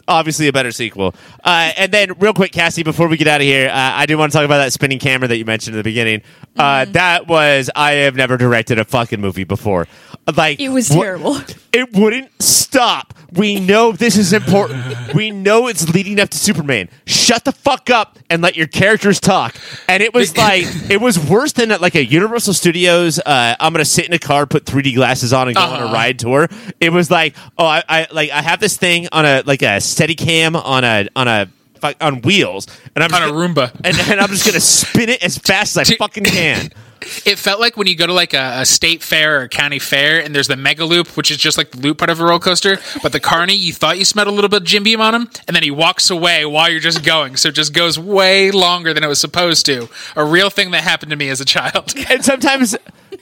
obviously a better sequel. Uh, and then, real quick, Cassie, before we get out of here, uh, I do want to talk about that spinning camera that you mentioned in the beginning. Uh, that was I have never directed a fucking movie before. Like it was wha- terrible. It wouldn't stop. We know this is important. we know it's leading up to Superman. Shut the fuck up and let your characters talk. And it was like it was worse than at like a Universal Studios. Uh, I'm gonna sit in a car, put 3D glasses on, and go on a Uh-huh. ride tour. It was like, oh, I, I like I have this thing on a like a steady cam on a on a on wheels, and I'm On just a gonna- Roomba. and, and I'm just gonna spin it as fast as I fucking can. It felt like when you go to like a, a state fair or a county fair, and there's the mega loop, which is just like the loop part of a roller coaster. But the carny, you thought you smelled a little bit of Jim Beam on him, and then he walks away while you're just going, so it just goes way longer than it was supposed to. A real thing that happened to me as a child. and sometimes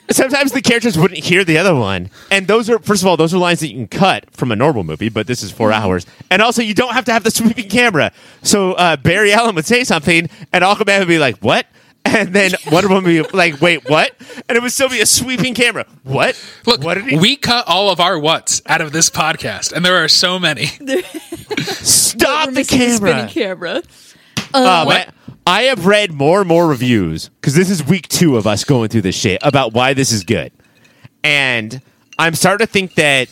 sometimes the characters wouldn't hear the other one. And those are first of all those are lines that you can cut from a normal movie but this is 4 hours. And also you don't have to have the sweeping camera. So uh, barry allen would say something and aquaman would be like what? And then Wonder Woman would be like wait what? And it would still be a sweeping camera. What? Look, what did he we cut all of our what's out of this podcast, and there are so many. stop the camera spinning camera. Uh, uh, what? I, I have read more and more reviews because this is week two of us going through this shit about why this is good, and I'm starting to think that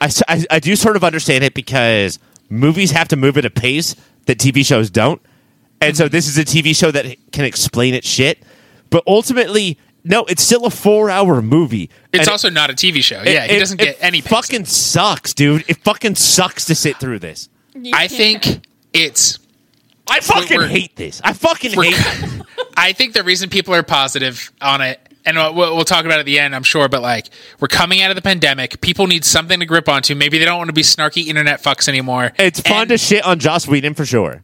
I do sort of understand it because movies have to move at a pace that TV shows don't, and so mm-hmm. this is a TV show that can explain its shit, but ultimately. No, it's still a four-hour movie. It's And also not a TV show. yeah, it- he it- doesn't it get any. Fucking sucks, dude. It fucking sucks to sit through this. I think it's I fucking we're- hate this. I fucking hate. this. I think the reason people are positive on it, and we'll, we'll talk about it at the end, I'm sure, but like we're coming out of the pandemic. People need something to grip onto. Maybe they don't want to be snarky internet fucks anymore. It's fun And- to shit on Joss Whedon for sure.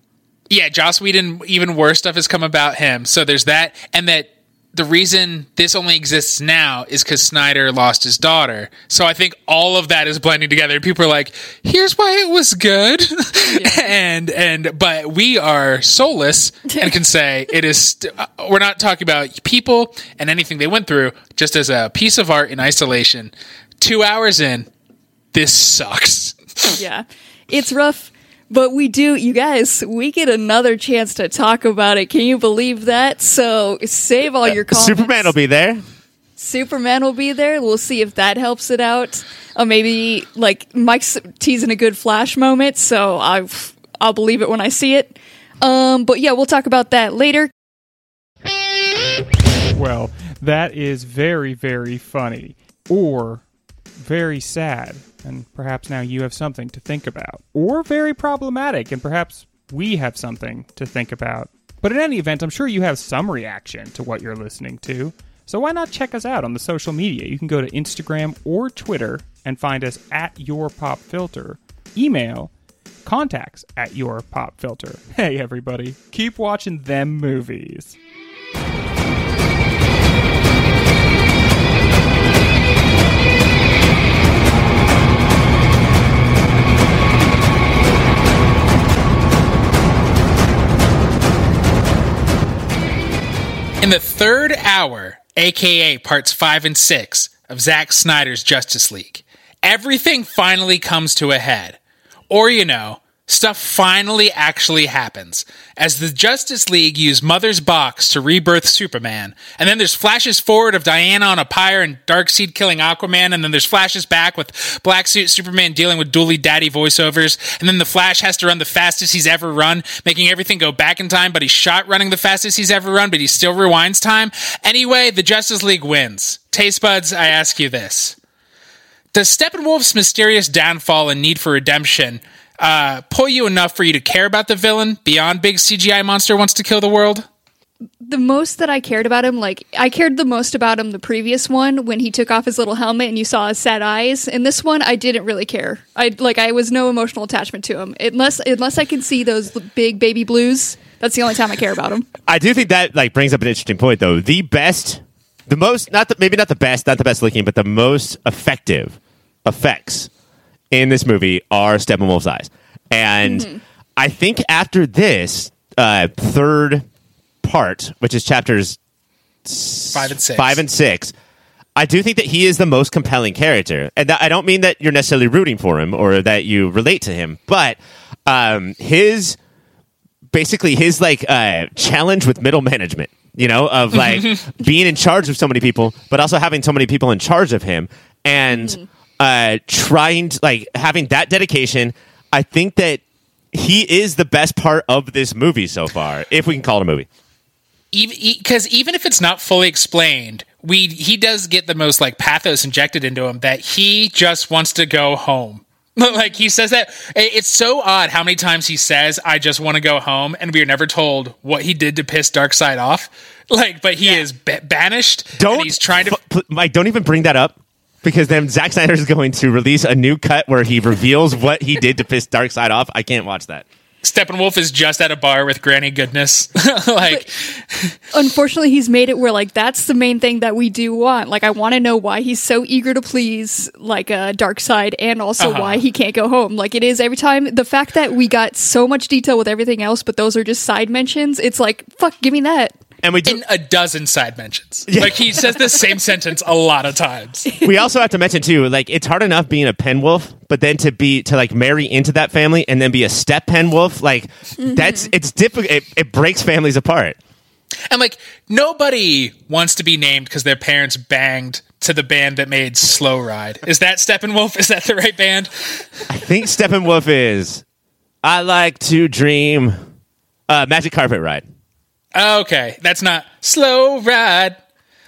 yeah, Joss Whedon, even worse stuff has come about him. So there's that, and that the reason this only exists now is because Snyder lost his daughter. So I think all of that is blending together. People are like, "Here's why it was good," and and but we are soulless and can say it is. St- uh, we're not talking about people and anything they went through, just as a piece of art in isolation. Two hours in, this sucks. yeah, it's rough. But we do, you guys, we get another chance to talk about it. Can you believe that? So save all your comments. Superman will be there. Superman will be there. We'll see if that helps it out. Uh, maybe like Mike's teasing a good Flash moment, so I I'll believe it when I see it. Um, but yeah, we'll talk about that later. Well, that is very, very funny. Or very sad. And perhaps now you have something to think about. Or very problematic, and perhaps we have something to think about. But in any event, I'm sure you have some reaction to what you're listening to. So why not check us out on the social media? You can go to Instagram or Twitter and find us at Your Pop Filter. Email contacts at Your Pop Filter. Hey, everybody, keep watching them movies. In the third hour, aka parts five and six of Zack Snyder's Justice League, everything finally comes to a head. Or, you know, stuff finally actually happens as the Justice League use Mother's Box to rebirth Superman. And then there's flashes forward of Diana on a pyre and Darkseid killing Aquaman. And then there's flashes back with Black Suit Superman dealing with Dooley Daddy voiceovers. And then the Flash has to run the fastest he's ever run, making everything go back in time, but he's shot running the fastest he's ever run, but he still rewinds time. Anyway, the Justice League wins. Taste buds, I ask you this. Does Steppenwolf's mysterious downfall and need for redemption uh, pull you enough for you to care about the villain beyond big CGI monster wants to kill the world? The most that I cared about him, like I cared the most about him the previous one when he took off his little helmet and you saw his sad eyes. In this one, I didn't really care. I like I was no emotional attachment to him unless unless I can see those big baby blues. That's the only time I care about him. I do think that like brings up an interesting point though. The best, the most, not the, maybe not the best, not the best looking, but the most effective effects in this movie are Steppenwolf's eyes, and I think after this uh, third part, which is chapters Five and six. five and six, I do think that he is the most compelling character, and that, I don't mean that you're necessarily rooting for him or that you relate to him, but um, his basically his like uh, challenge with middle management. You know, of like being in charge of so many people, but also having so many people in charge of him, and uh, trying to like having that dedication. I think that he is the best part of this movie so far, if we can call it a movie. because even if it's not fully explained, we he does get the most like pathos injected into him that he just wants to go home. like he says that it's so odd how many times he says I just want to go home and we are never told what he did to piss Darkseid off. Like but he is ba- banished Don't and he's trying to F- pl- Mike. Don't even bring that up because then Zack Snyder is going to release a new cut where he reveals what he did to piss Darkseid off. I can't watch that. Steppenwolf is just at a bar with Granny Goodness. like Unfortunately, he's made it where like that's the main thing that we do want. Like, I want to know why he's so eager to please like a Darkseid, and also Uh-huh. why he can't go home. Like it is every time. The fact that we got so much detail with everything else, but those are just side mentions. It's like fuck, give me that. And we do, in a dozen side mentions. Yeah. Like he says the same sentence a lot of times. we also have to mention too, like it's hard enough being a pen wolf, but then to be to like marry into that family and then be a step pen wolf, like that's it's difficult. It, it breaks families apart. And like nobody wants to be named because their parents banged to the band that made Slow Ride. Is that Steppenwolf? Is that the right band? I think Steppenwolf is. I like to dream. Uh, Magic Carpet Ride. Okay, that's not Slow Ride.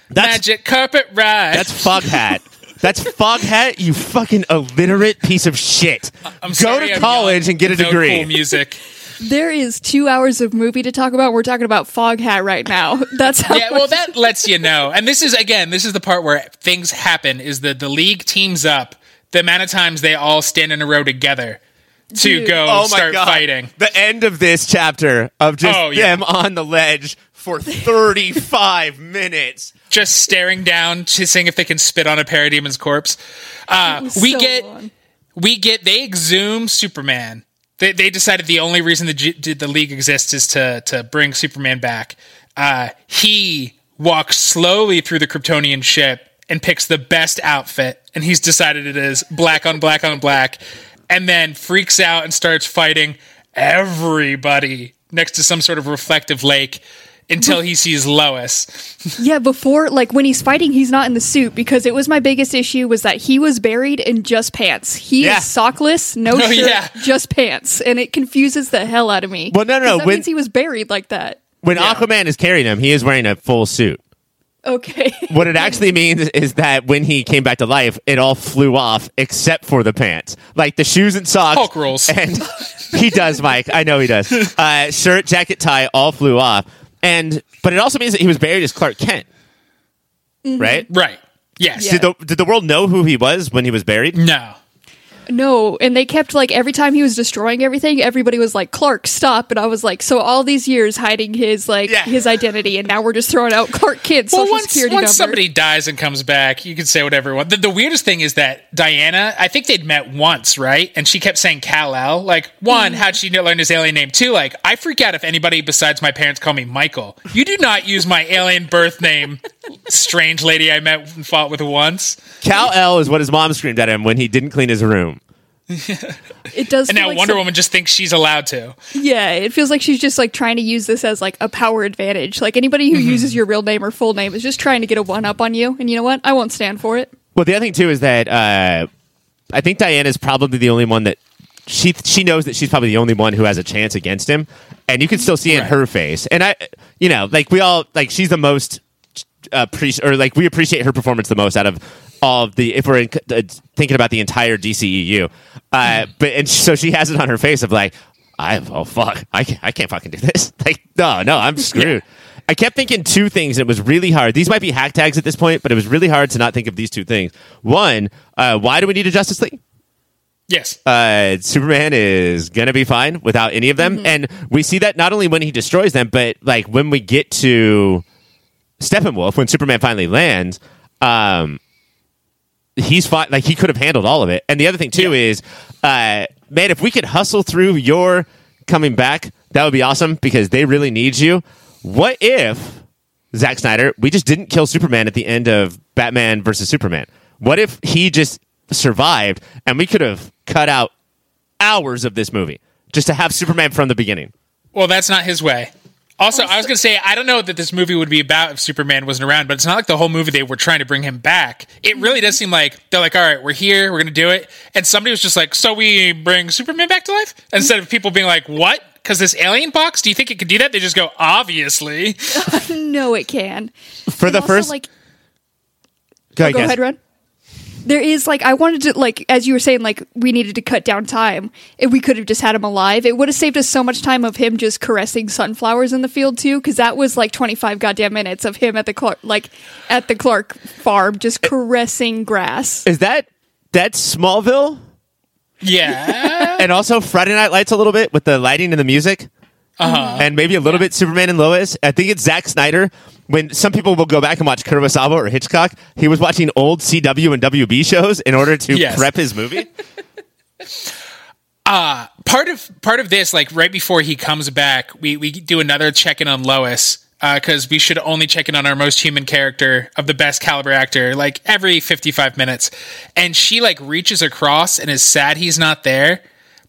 That's Magic Carpet Ride. That's Foghat. That's Foghat. you fucking illiterate piece of shit. I'm Go sorry, to I'm college young. and get a No degree. Cool music. There is two hours of movie to talk about. We're talking about Foghat right now. That's how. Yeah, well, that lets you know. And this is again, this is the part where things happen. Is that the league teams up? The amount of times they all stand in a row together to Dude. go Oh my start god. fighting. The end of this chapter of just Oh, yeah. them on the ledge for 35 minutes. just staring down to seeing if they can spit on a parademon's corpse. Uh, we so get long. we get they exhume Superman. They, they decided the only reason the G- the league exists is to to bring Superman back. Uh, he walks slowly through the Kryptonian ship and picks the best outfit, and he's decided it is black on black on black, and then freaks out and starts fighting everybody next to some sort of reflective lake until he sees Lois. Yeah, before like when he's fighting, he's not in the suit because it was my biggest issue was that he was buried in just pants. He Yeah. is sockless, no Oh, shirt, yeah. just pants, and it confuses the hell out of me. Well, no, no, 'Cause That when- means he was buried like that. When Yeah. Aquaman is carrying him, he is wearing a full suit. Okay. What it actually means is that when he came back to life, it all flew off except for the pants. Like the shoes and socks. Hulk rules. And he does, Mike. I know he does. Uh, shirt, jacket, tie, all flew off. And but it also means that he was buried as Clark Kent. Right? Right. Yes. Yeah. Did the did the world know who he was when he was buried? No. No, and they kept like every time he was destroying everything, everybody was like, "Clark, stop!" And I was like, "So all these years hiding his like Yeah. his identity, and now we're just throwing out Clark Kent's Well, social once, security once number." somebody dies and comes back, you can say whatever you want. The, the weirdest thing is that Diana, I think they'd met once, right? And she kept saying Kal El. Like, one, Mm-hmm. how'd she learn his alien name? Two, like, I freak out if anybody besides my parents call me Michael. You do not use my alien birth name, strange lady I met and fought with once. Cal El is what his mom screamed at him when he didn't clean his room. it does. And now like Wonder some- Woman just thinks she's allowed to. Yeah, it feels like she's just like trying to use this as like a power advantage. Like anybody who uses your real name or full name is just trying to get a one up on you. And you know what? I won't stand for it. Well, the other thing too is that uh, I think Diana is probably the only one that she she knows that she's probably the only one who has a chance against him, and you can still see it in her face. And I, you know, like we all like she's the most uh, pre- or like we appreciate her performance the most out of all of the if we're in, uh, thinking about the entire DCEU. Uh, but and so she has it on her face of like, I oh fuck, I can't, I can't fucking do this. Like no, no, I'm screwed. I kept thinking two things. and It was really hard. These might be hack tags at this point, but it was really hard to not think of these two things. One, uh, why do we need a Justice League? Yes. uh, Superman is gonna be fine without any of them, and we see that not only when he destroys them, but like when we get to Steppenwolf, when Superman finally lands, um, he's fine. Like he could have handled all of it. And the other thing too Yeah. is, uh, man, if we could hustle through your coming back, that would be awesome because they really need you. What if Zack Snyder, we just didn't kill Superman at the end of Batman versus Superman? What if he just survived and we could have cut out hours of this movie just to have Superman from the beginning? Well, that's not his way. Also, I was going to say, I don't know that this movie would be about if Superman wasn't around, but it's not like the whole movie they were trying to bring him back. It really does seem like they're like, all right, we're here, we're going to do it. And somebody was just like, so we bring Superman back to life? Instead of people being like, what? Because this alien box, do you think it could do that? They just go, obviously. no, it can. For And the also, first. like, go oh, ahead, go ahead, Ron. There is like I wanted to like as you were saying like we needed to cut down time. If we could have just had him alive, it would have saved us so much time of him just caressing sunflowers in the field too. Because that was like twenty five goddamn minutes of him at the Clark like at the Clark farm just caressing grass. Is that that's Smallville? Yeah. and also Friday Night Lights a little bit with the lighting and the music. Uh-huh. And maybe a little bit Superman and Lois. I think it's Zack Snyder. When some people will go back and watch Kurosawa or Hitchcock, he was watching old CW and WB shows in order to Yes. prep his movie. part of part of this, like right before he comes back, we we do another check in on Lois because we should only check in on our most human character of the best caliber actor like every 55 minutes and she like reaches across and is sad he's not there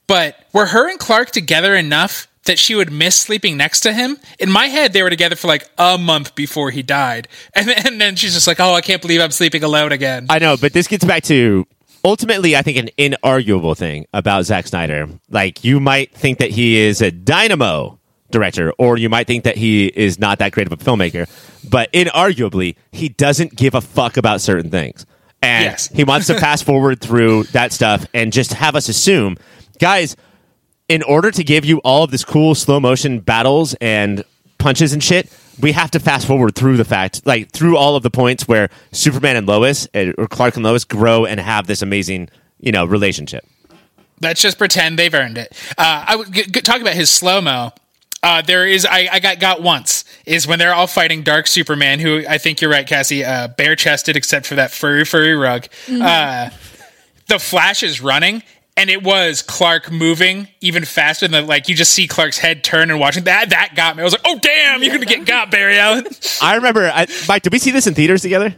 but were her and clark together enough that she would miss sleeping next to him in my head they were together for like a month before he died and then, and then she's just like oh i can't believe i'm sleeping alone again I know, but this gets back to ultimately, I think, an inarguable thing about Zack Snyder. Like, you might think that he is a dynamo director, or you might think that he is not that great of a filmmaker, but inarguably, he doesn't give a fuck about certain things. And Yes. he wants to fast forward through that stuff and just have us assume, guys, in order to give you all of this cool slow motion battles and punches and shit, we have to fast forward through the fact, like through all of the points where Superman and Lois, or Clark and Lois, grow and have this amazing, you know, relationship. Let's just pretend they've earned it. Uh, I would g- g- talk about his slow mo. Uh, there is I, I got got once is when they're all fighting Dark Superman, who I think you're right, Cassie, uh, bare chested except for that furry furry rug. Uh, the Flash is running, and it was Clark moving even faster than like you just see Clark's head turn and watching that. That got me. I was like, oh damn, you're gonna get got, Barry Allen. I remember, I, Mike, did we see this in theaters together?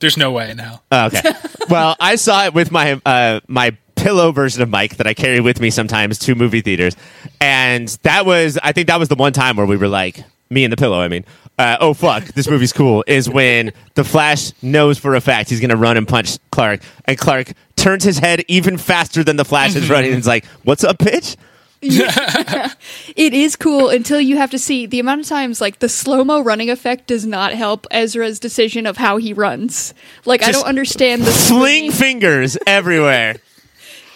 There's no way now. Oh, okay. well, I saw it with my uh, my pillow version of Mike that I carry with me sometimes to movie theaters, and that was I think that was the one time where we were like me and the pillow. I mean, uh, oh fuck, this movie's cool. Is when the Flash knows for a fact he's going to run and punch Clark, and Clark turns his head even faster than the Flash is mm-hmm. running, and is like, "What's up, bitch?" It is cool until you have to see the amount of times like the slow mo running effect does not help Ezra's decision of how he runs. Like I don't understand the sling swinging- fingers everywhere.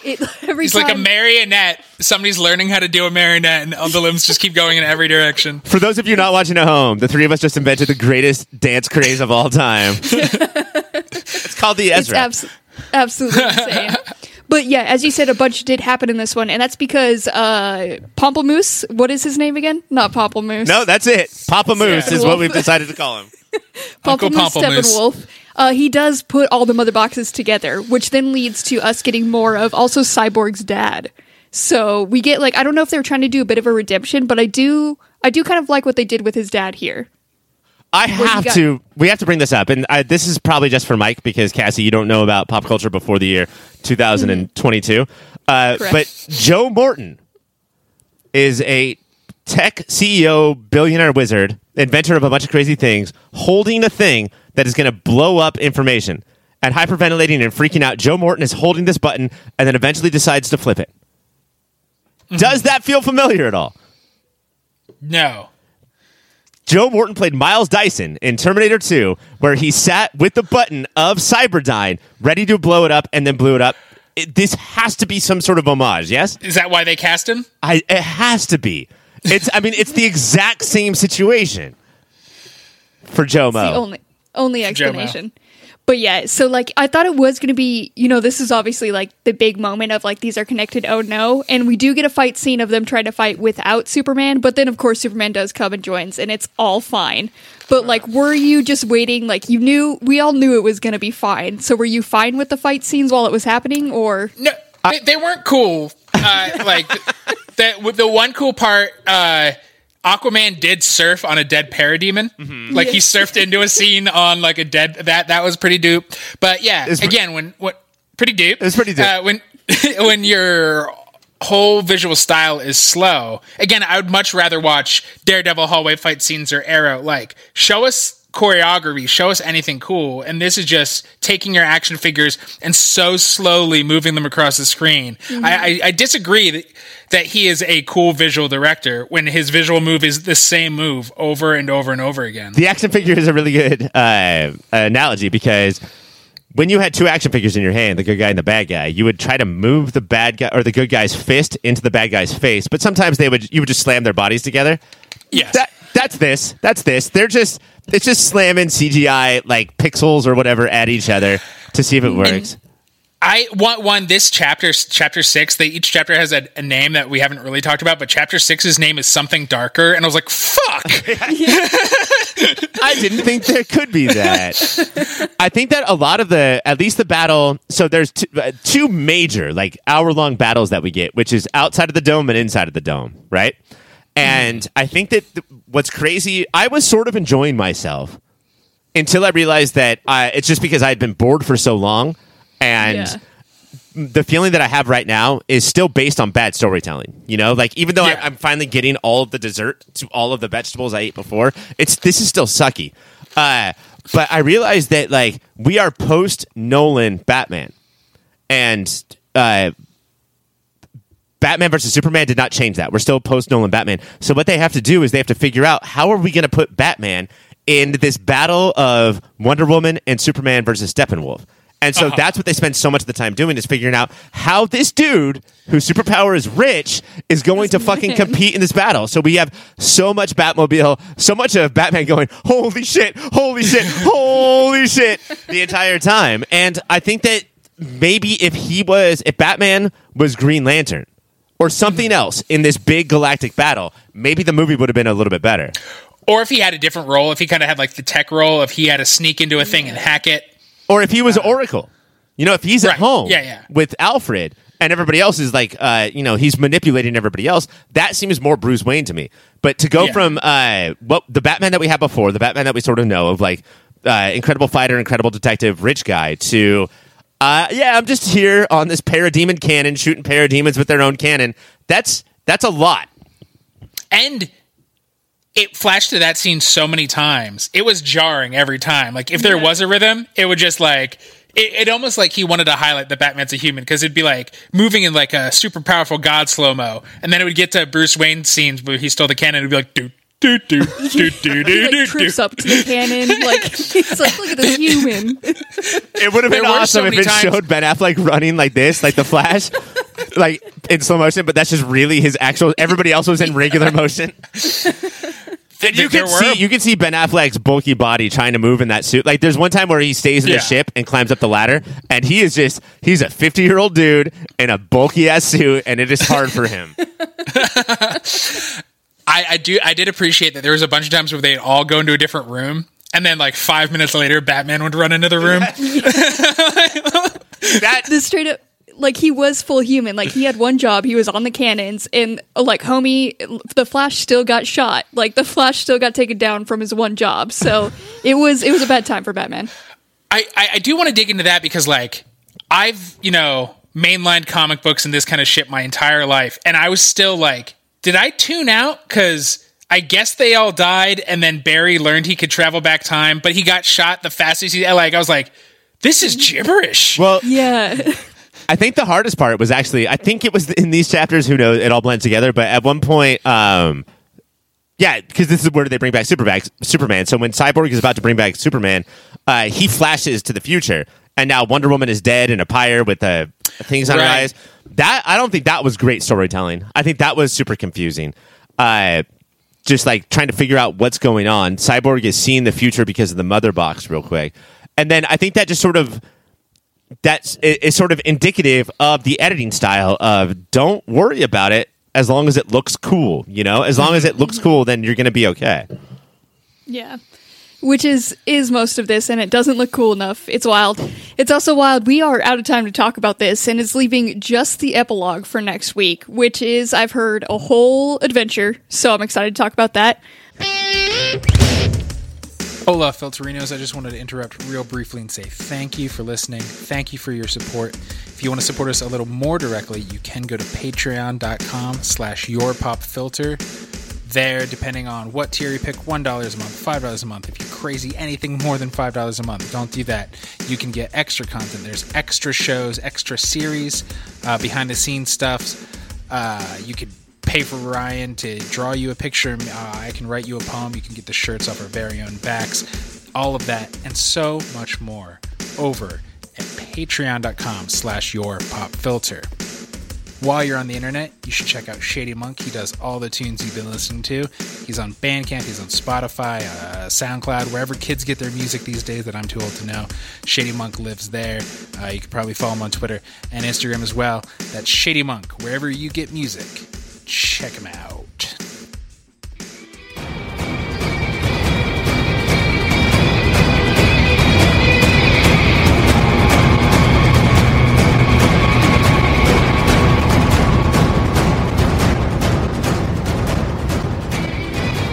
It, every He's time, like a marionette. Somebody's learning how to do a marionette, and all the limbs just keep going in every direction. For those of you not watching at home, the three of us just invented the greatest dance craze of all time. it's called the it's Ezra. Abs- absolutely insane. But yeah, as you said, a bunch did happen in this one, and that's because uh, Pomplamoose. What is his name again? Not Pomplamoose. No, that's it. Papa Moose is what we've decided to call him. Uncle Pomplamoose Pomplamoose. Steppenwolf. Uh, he does put all the mother boxes together, which then leads to us getting more of also Cyborg's dad. So we get like I don't know if they were trying to do a bit of a redemption, but I do I do kind of like what they did with his dad here. I you have got? to. We have to bring this up, and I, this is probably just for Mike because Cassie, you don't know about pop culture before the year 2022. Uh, Correct. but Joe Morton is a tech CEO, billionaire wizard, inventor of a bunch of crazy things, holding a thing that is going to blow up information. And hyperventilating and freaking out, Joe Morton is holding this button and then eventually decides to flip it. Does that feel familiar at all? No. Joe Morton played Miles Dyson in Terminator 2, where he sat with the button of Cyberdyne, ready to blow it up, and then blew it up. It, this has to be some sort of homage, yes? Is that why they cast him? I, it has to be. It's. I mean, it's the exact same situation for Joe It's the Mo. only only Joe Mo. explanation. But yeah, so like I thought it was going to be, you know, this is obviously like the big moment of like these are connected. Oh no! And we do get a fight scene of them trying to fight without Superman, but then of course Superman does come and joins, and it's all fine. But like, were you just waiting? Like you knew, we all knew it was going to be fine. So were you fine with the fight scenes while it was happening, or No, they, they weren't cool. Uh, like that the one cool part, uh, Aquaman did surf on a dead parademon. Mm-hmm. Like he surfed into a scene on like a dead that that was pretty dupe. But yeah, It's pre- again, when what pretty dupe. It's pretty dupe. Uh, when when your whole visual style is slow. Again, I would much rather watch Daredevil hallway fight scenes or Arrow. Like show us choreography, show us anything cool. And this is just taking your action figures and so slowly moving them across the screen. I, I, I disagree that, that he is a cool visual director when his visual move is the same move over and over and over again. the action figure is a really good uh, analogy because when you had two action figures in your hand, the good guy and the bad guy, you would try to move the bad guy or the good guy's fist into the bad guy's face, but sometimes they would you would just slam their bodies together. Yes. That that's this. That's this. They're just it's just slamming CGI like pixels or whatever at each other to see if it works. I want one. This chapter, chapter six. They each chapter has a, a name that we haven't really talked about, but chapter six's name is something darker, and I was like, "Fuck!" I didn't think there could be that. I think that a lot of the, at least the battle, so there's two, uh, two major, like hour long battles that we get, which is outside of the dome and inside of the dome, right? And I think that th- what's crazy, I was sort of enjoying myself until I realized that uh, it's just because I had been bored for so long. And Yeah. the feeling that I have right now is still based on bad storytelling. You know, like even though Yeah. I, I'm finally getting all of the dessert to all of the vegetables I ate before, it's this is still sucky. Uh, but I realized that like we are post Nolan Batman, and uh, Batman versus Superman did not change that. We're still post Nolan Batman. So what they have to do is they have to figure out how are we going to put Batman in this battle of Wonder Woman and Superman versus Steppenwolf. And so uh-huh. that's what they spend so much of the time doing is figuring out how this dude whose superpower is rich is going to fucking man. compete in this battle. So we have so much Batmobile, so much of Batman going, holy shit, holy shit, holy shit, the entire time. And I think that maybe if he was, if Batman was Green Lantern or something mm-hmm. else in this big galactic battle, maybe the movie would have been a little bit better. or if he had a different role, if he kind of had like the tech role, if he had to sneak into a thing and hack it. Or if he was Oracle, you know, if he's at Right. home Yeah, yeah. with Alfred and everybody else is like, uh, you know, he's manipulating everybody else. That seems more Bruce Wayne to me. But to go Yeah. from uh, what the Batman that we had before, the Batman that we sort of know of, like uh, incredible fighter, incredible detective, rich guy, to uh, yeah, I'm just here on this parademon cannon, shooting parademons with their own cannon. That's that's a lot. And it flashed to that scene so many times. It was jarring every time. Like if there was a rhythm, it would just like it, it almost like he wanted to highlight that Batman's a human because it'd be like moving in like a super powerful god slow mo, and then it would get to Bruce Wayne scenes where he's still the cannon. It'd be like do do do do do do He do like trips do. up to the cannon, like he's like, look at this human. It would have been There were so awesome if it times- showed Ben Affleck running like this, like the Flash, like in slow motion. But that's just really his actual. Everybody else was in regular motion. And you There can were- see you can see Ben Affleck's bulky body trying to move in that suit. Like there's one time where he stays in Yeah. the ship and climbs up the ladder, and he is just he's a 50 year old dude in a bulky ass suit, and it is hard for him. I, I do I did appreciate that there was a bunch of times where they'd all go into a different room. And then, like five minutes later, Batman would run into the room. that the straight up like he was full human. Like he had one job. He was on the cannons. And like homie the flash still got shot. Like the flash still got taken down from his one job. So it was it was a bad time for batman. I, I, I do want to dig into that because like I've you know mainlined comic books and this kind of shit my entire life, and I was still like, did I tune out? Because I guess they all died, and then Barry learned he could travel back time, but he got shot the fastest he like. I was like, this is gibberish. well, yeah I think the hardest part was actually I think it was in these chapters. Who knows? It all blends together. But at one point, um, yeah, because this is where they bring back Superman. Superman. So when Cyborg is about to bring back Superman, uh, he flashes to the future, and now Wonder Woman is dead in a pyre with the things on her eyes. That I don't think that was great storytelling. I think that was super confusing. Uh, just like trying to figure out what's going on. Cyborg is seeing the future because of the mother box, real quick, and then I think that just sort of that's it's sort of indicative of the editing style of don't worry about it as long as it looks cool you know as long as it looks cool then you're going to be okay yeah which is is most of this, and it doesn't look cool enough. It's wild. It's also wild. We are out of time to talk about this, and it's leaving just the epilogue for next week, which is I've heard a whole adventure. So I'm excited to talk about that. Hola, Filterinos. I just wanted to interrupt real briefly and say thank you for listening. Thank you for your support. If you want to support us a little more directly, you can go to patreon.com slash yourpopfilter. There, depending on what tier you pick, $1 a month, $5 a month. If you're crazy, anything more than $5 a month, don't do that. You can get extra content. There's extra shows, extra series, uh, behind the scenes stuff. Uh, you could pay for Ryan to draw you a picture. Uh, I can write you a poem. You can get the shirts off our very own backs. All of that and so much more over at patreon.com slash your pop filter. While you're on the internet, you should check out Shady Monk. He does all the tunes you've been listening to. He's on Bandcamp, he's on Spotify, uh, SoundCloud, wherever kids get their music these days that I'm too old to know. Shady Monk lives there. Uh, you can probably follow him on Twitter and Instagram as well. That's Shady Monk. Wherever you get music, check him out.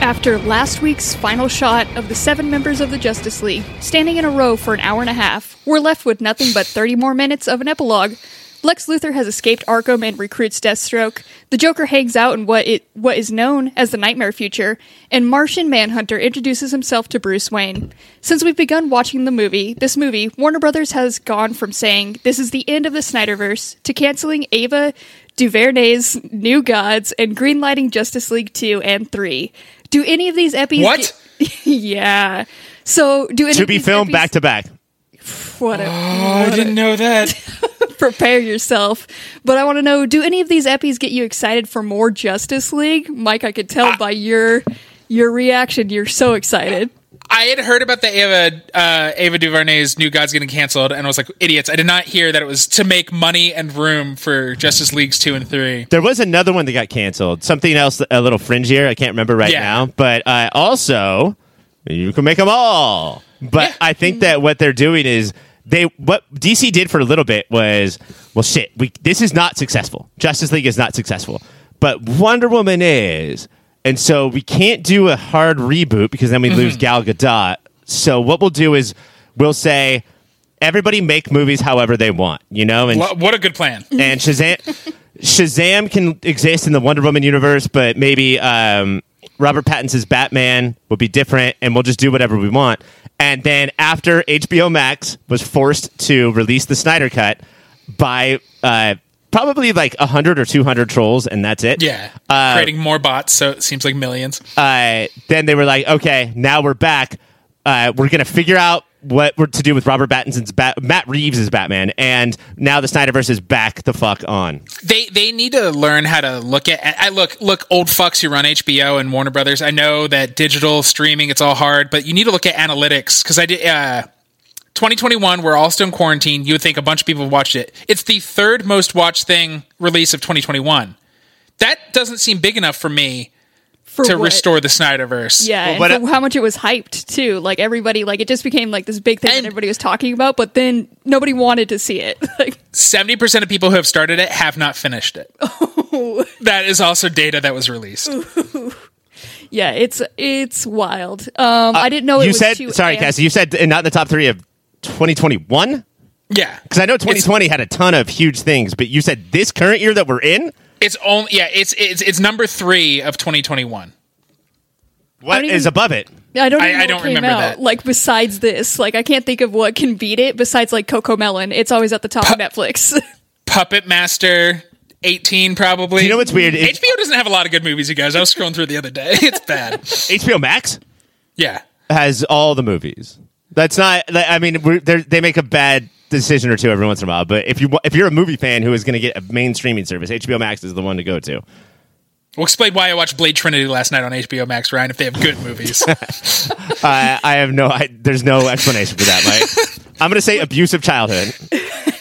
After last week's final shot of the seven members of the Justice League standing in a row for an hour and a half, we're left with nothing but 30 more minutes of an epilogue. Lex Luthor has escaped Arkham and recruits Deathstroke. The Joker hangs out in what it what is known as the Nightmare Future, and Martian Manhunter introduces himself to Bruce Wayne. Since we've begun watching the movie, this movie, Warner Brothers has gone from saying this is the end of the Snyderverse to canceling Ava DuVernay's New Gods and greenlighting Justice League 2 and 3. Do any of these episodes What? yeah. So do any To of be these filmed epis- back to back. What a, Oh, I didn't know that. prepare yourself. But I want to know: Do any of these epis get you excited for more Justice League, Mike? I could tell by your your reaction. You're so excited. I had heard about the Ava uh, Ava DuVernay's New Gods getting canceled, and I was like, idiots! I did not hear that it was to make money and room for Justice Leagues two and three. There was another one that got canceled. Something else a little fringier. I can't remember right Yeah. now. But uh, also, you can make them all. But Yeah. I think that what they're doing is they what DC did for a little bit was well shit. We this is not successful. Justice League is not successful, but Wonder Woman is, and so we can't do a hard reboot because then we lose Gal Gadot. So what we'll do is we'll say everybody make movies however they want, you know, and What a good plan! and Shazam Shazam can exist in the Wonder Woman universe, but maybe um, Robert Pattinson's Batman will be different, and we'll just do whatever we want. And then after HBO Max was forced to release the Snyder Cut by uh, probably like hundred or two hundred trolls, and that's it. Yeah, Uh, creating more bots, so it seems like millions. uh, then they were like, okay, now we're back. Uh, we're gonna figure out what we're to do with Robert Pattinson's Matt Reeves' Batman, and now the Snyderverse is back the fuck on. They they need to learn how to look at. I look look old fucks who run HBO and Warner Brothers. I know that digital streaming it's all hard, but you need to look at analytics because I did. Uh, 2021, we're all still in quarantine. You would think a bunch of people watched it. It's the third most watched thing release of 2021. That doesn't seem big enough for me For to what? restore the Snyderverse. Yeah, Well, and for I- how much it was hyped too. Like everybody, like it just became like this big thing And- that everybody was talking about, but then nobody wanted to see it. Like, 70% of people who have started it have not finished it. Oh. that is also data that was released. yeah, it's it's wild. Um, I didn't know it you was said too sorry, amped. Cassie. You said uh, not in the top three of 2021 Yeah. because I know 2020 had a ton of huge things, but you said this current year that we're in. It's only yeah, it's it's it's number 3 of 2021. What don't is above it? I don't. I- know I don't came remember out. that. Like besides this, like I can't think of what can beat it besides like Cocomelon. It's always at the top of Netflix. Puppet Master 18 probably. You know what's weird? It- HBO doesn't have a lot of good movies, you guys. I was scrolling through the other day. It's bad. HBO Max Yeah. has all the movies. That's not. I mean, we're, they're- they make a bad decision or two every once in a while. But if you if you're a movie fan who is going to get a main streaming service, HBO Max is the one to go to. We'll explain why I watched Blade Trinity last night on HBO Max, Ryan, if they have good movies. I, I have no. I, there's no explanation for that, Mike. I'm going to say abusive childhood.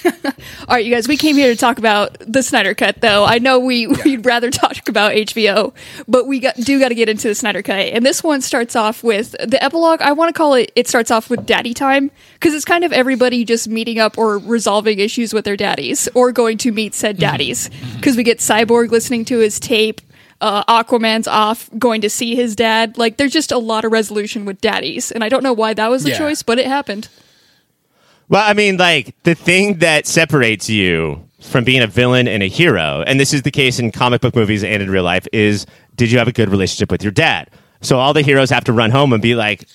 All right, you guys, we came here to talk about the Snyder Cut, though. I know we, we'd rather talk about HBO, but we got, do got to get into the Snyder Cut. And this one starts off with the epilogue. I want to call it, it starts off with daddy time, because it's kind of everybody just meeting up or resolving issues with their daddies or going to meet said daddies. Because we get Cyborg listening to his tape. Uh, Aquaman's off going to see his dad. Like, there's just a lot of resolution with daddies. And I don't know why that was the Yeah. choice, but it happened. Well, I mean, like the thing that separates you from being a villain and a hero, and this is the case in comic book movies and in real life, is did you have a good relationship with your dad? So all the heroes have to run home and be like,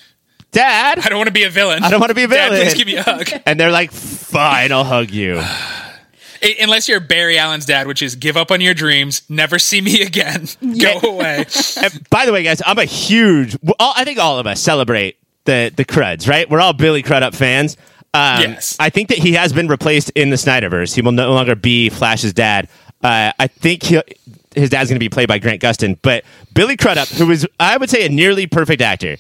Dad, I don't want to be a villain. I don't want to be a Dad, villain. please give me a hug. and they're like, Fine, I'll hug you. Unless you're Barry Allen's dad, which is give up on your dreams, never see me again, go away. And by the way, guys, I'm a huge. I think all of us celebrate the the Cruds, right? We're all Billy Crudup fans. Um, Yes. I think that he has been replaced in the Snyderverse. He will no longer be Flash's dad. Uh, I think his dad's going to be played by Grant Gustin. But Billy Crudup, who is, I would say, a nearly perfect actor,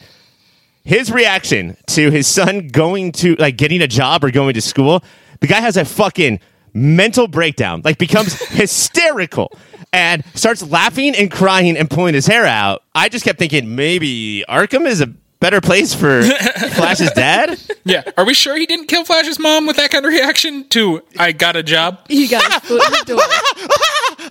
his reaction to his son going to like getting a job or going to school, the guy has a fucking mental breakdown, like becomes hysterical and starts laughing and crying and pulling his hair out. I just kept thinking maybe Arkham is a better place for Flash's dad. Yeah. Are we sure he didn't kill Flash's mom with that kind of reaction to I got a job? He got his foot in the door.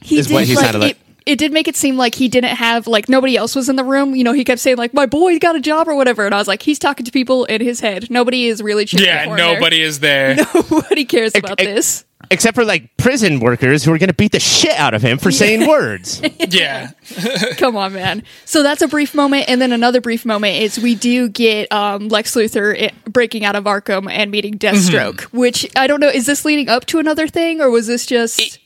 He Is what he sounded like. It, it did make it seem like he didn't have like nobody else was in the room. You know, he kept saying like my boy got a job or whatever, and I was like, he's talking to people in his head. Nobody is really cheering Yeah, nobody is there. there. Nobody cares about ex- this. Except for like prison workers who are going to beat the shit out of him for saying words. Yeah. Come on, man. So that's a brief moment, and then another brief moment is we do get um, Lex Luthor breaking out of Arkham and meeting Deathstroke. Which I don't know. Is this leading up to another thing, or was this just?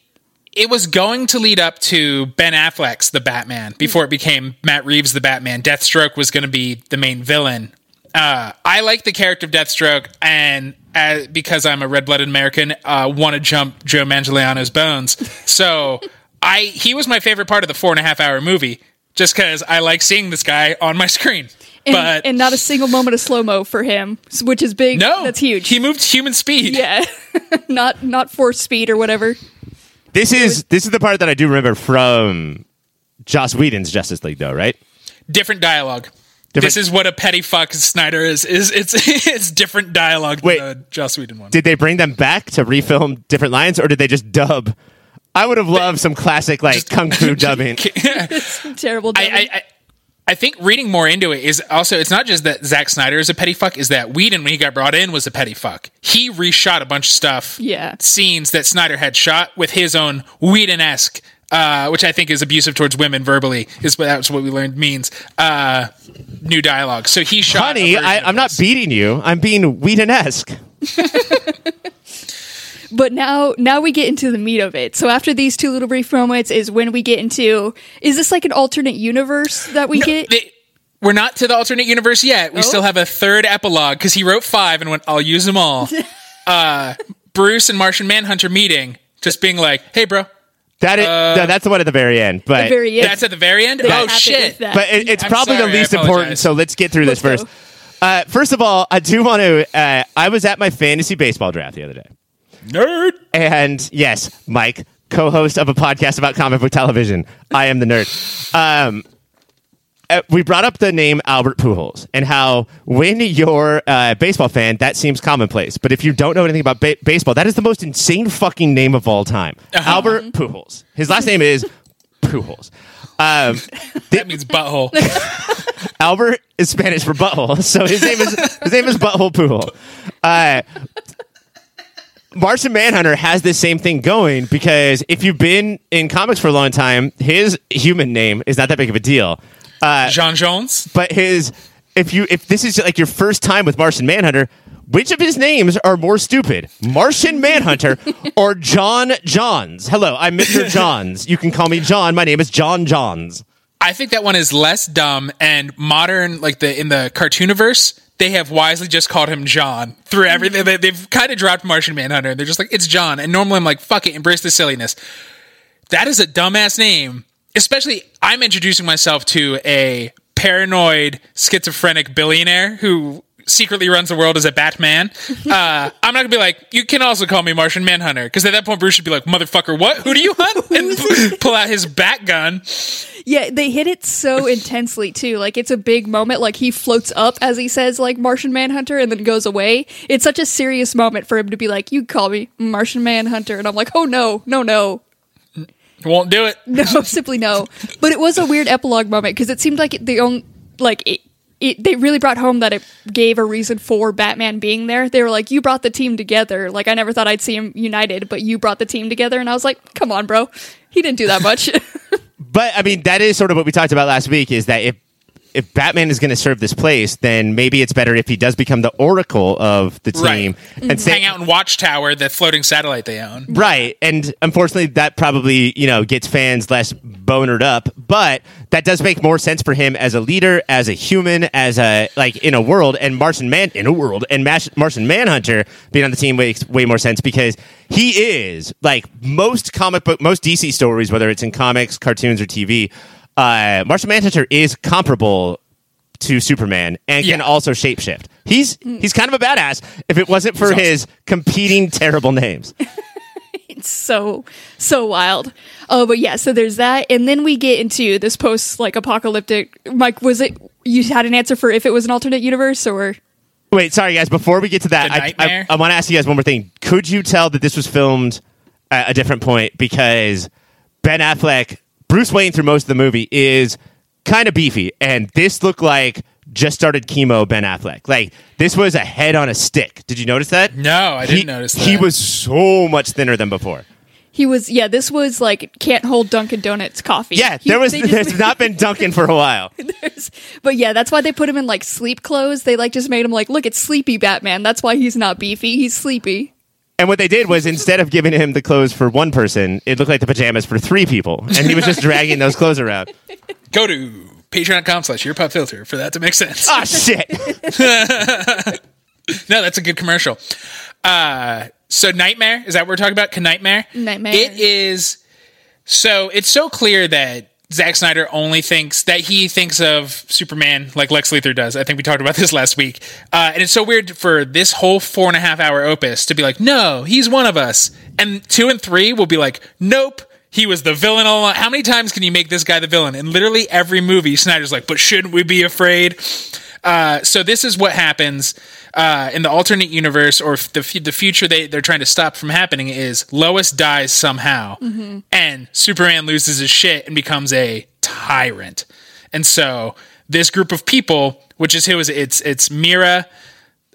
It was going to lead up to Ben Affleck's The Batman before it became Matt Reeves' The Batman. Deathstroke was going to be the main villain. Uh, I like the character of Deathstroke, and uh, because I'm a red-blooded American, uh, want to jump Joe Manganiello's bones. So I he was my favorite part of the four and a half hour movie, just because I like seeing this guy on my screen. and, but and not a single moment of slow mo for him, which is big. no, that's huge. He moved human speed. yeah, not not force speed or whatever. This is this is the part that I do remember from Joss Whedon's Justice League, though, right? different dialogue. Different- This is what a petty fuck Snyder is. Is it's it's different dialogue Wait. than the Joss Whedon one. Did they bring them back to refilm different lines, or did they just dub? I would have loved some classic like kung fu dubbing. Terrible. I, dubbing. I, I I think reading more into it is also it's not just that Zack Snyder is a petty fuck, is that Whedon when he got brought in was a petty fuck. He reshot a bunch of stuff, Yeah. scenes that Snyder had shot with his own Whedon esque. Uh, which I think is abusive towards women verbally is what that's what we learned means. Uh, new dialogue. So he shot. Honey, I, I'm not beating you. I'm being Whedon-esque. but now now we get into the meat of it. So after these two little brief moments is when we get into is this like an alternate universe that we get? They- we're not to the alternate universe yet. We Oh. still have a third epilogue because he wrote five and went, I'll use them all. uh, Bruce and Martian Manhunter meeting, just being like, hey, bro. That is, no, that's the one at the very end. But the very end. That's at the very end? They oh, have it shit. with that. but it, it's I'm probably sorry, the least important. So let's get through this Let's first. Uh, first of all, I do want to. Uh, I was at my fantasy baseball draft the other day. Nerd. And yes, Mike, co-host of a podcast about comic book television. I am the nerd. Um, uh, we brought up the name Albert Pujols and how when you're a baseball fan, that seems commonplace. But if you don't know anything about ba- baseball, that is the most insane fucking name of all time. Albert Pujols. His last name is Pujols. Um, That means butthole. Albert is Spanish for butthole, so his name is his name is Butthole Pujol. Uh, Martian Manhunter has this same thing going because if you've been in comics for a long time, his human name is not that big of a deal. Uh, Jean Jones. but his if you if this is like your first time with Martian Manhunter, which of his names are more stupid, Martian Manhunter or John Johns? Hello, I'm Mr. Johns. You can call me John. My name is John Johns. I think that one is less dumb and modern, like the in the cartooniverse. They have wisely just called him John through everything. They, they've kind of dropped Martian Manhunter. They're just like, it's John. And normally I'm like, fuck it, embrace the silliness. That is a dumbass name. Especially, I'm introducing myself to a paranoid, schizophrenic billionaire who secretly runs the world as a Batman, uh, I'm not gonna be like, you can also call me Martian Manhunter, because at that point Bruce should be like, motherfucker, what? Who do you hunt? And p- pull out his bat gun. Yeah, they hit it so intensely too. Like it's a big moment. Like he floats up as he says like Martian Manhunter and then goes away. It's such a serious moment for him to be like, "You call me Martian Manhunter," and I'm like, "Oh no, no, no, Won't do it. no, simply no." But it was a weird epilogue moment because it seemed like the only like it, it. They really brought home that it gave a reason for Batman being there. They were like, "You brought the team together." Like I never thought I'd see him united, but you brought the team together, and I was like, "Come on, bro." He didn't do that much. But I mean, that is sort of what we talked about last week. Is that if if Batman is going to serve this place, then maybe it's better if he does become the oracle of the team Right. and stay Hang out in Watchtower, the floating satellite they own. Right. And unfortunately, that probably, you know, gets fans less bonered up. But that does make more sense for him as a leader, as a human, as a, like, in a world. And Martian Man, in a world, and Mash- Martian Manhunter being on the team makes way more sense because he is, like, most comic book, most DC stories, whether it's in comics, cartoons, or TV, uh, Martian Manhunter is comparable to Superman and can Yeah. also shapeshift. He's he's kind of a badass if it wasn't for awesome. his competing terrible names. It's so so wild. Oh, but yeah, so there's that, and then we get into this post like apocalyptic. Mike, was it you had an answer for if it was an alternate universe or? Wait, sorry guys. Before we get to that, I, I. I want to ask you guys one more thing. Could you tell that this was filmed at a different point because Ben Affleck, Bruce Wayne through most of the movie is kind of beefy, and this looked like just started chemo Ben Affleck. Like this was a head on a stick. Did you notice that? No, I He- didn't notice that. He was so much thinner than before. He was yeah. This was like can't hold Dunkin' Donuts coffee. Yeah, He- there was. they just- There's not been Dunkin' for a while. but yeah, that's why they put him in like sleep clothes. They like just made him like look, it's sleepy Batman. That's why he's not beefy. He's sleepy. And what they did was instead of giving him the clothes for one person, it looked like the pajamas for three people, and he was just dragging those clothes around. Go to patreon.com slash your pop filter for that to make sense. Ah, shit. No, that's a good commercial. Uh, so Nightmare is that what we're talking about? Can Nightmare? Nightmare. It is. So it's so clear that Zack Snyder only thinks that he thinks of Superman like Lex Luthor does. I think we talked about this last week, uh, and it's so weird for this whole four and a half hour opus to be like, no, he's one of us, and two and three will be like, nope. He was the villain all along. How many times can you make this guy the villain? In literally every movie, Snyder's like, but shouldn't we be afraid? Uh, so this is what happens uh, in the alternate universe, or the f- the future they they're trying to stop from happening is Lois dies somehow, and Superman loses his shit and becomes a tyrant. And so this group of people, which is who is it? it's it's Mira,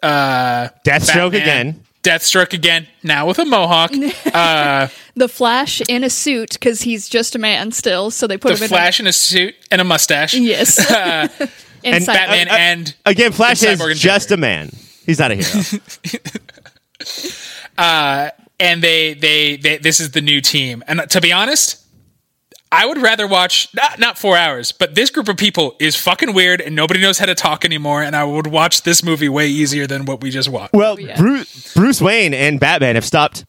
uh, Deathstroke Batman, again. Deathstroke again, now with a mohawk. The Flash in a suit because he's just a man still. So they put the him in Flash in a suit and a mustache. A, yes. and, And Cyborg. Batman Uh, uh, and Again, Flash And is and just a man. He's not a hero. and they, they they this is the new team. And to be honest, I would rather watch not not four hours, but this group of people is fucking weird and nobody knows how to talk anymore. And I would watch this movie way easier than what we just watched. well, yeah. Bruce, Bruce Wayne and Batman have stopped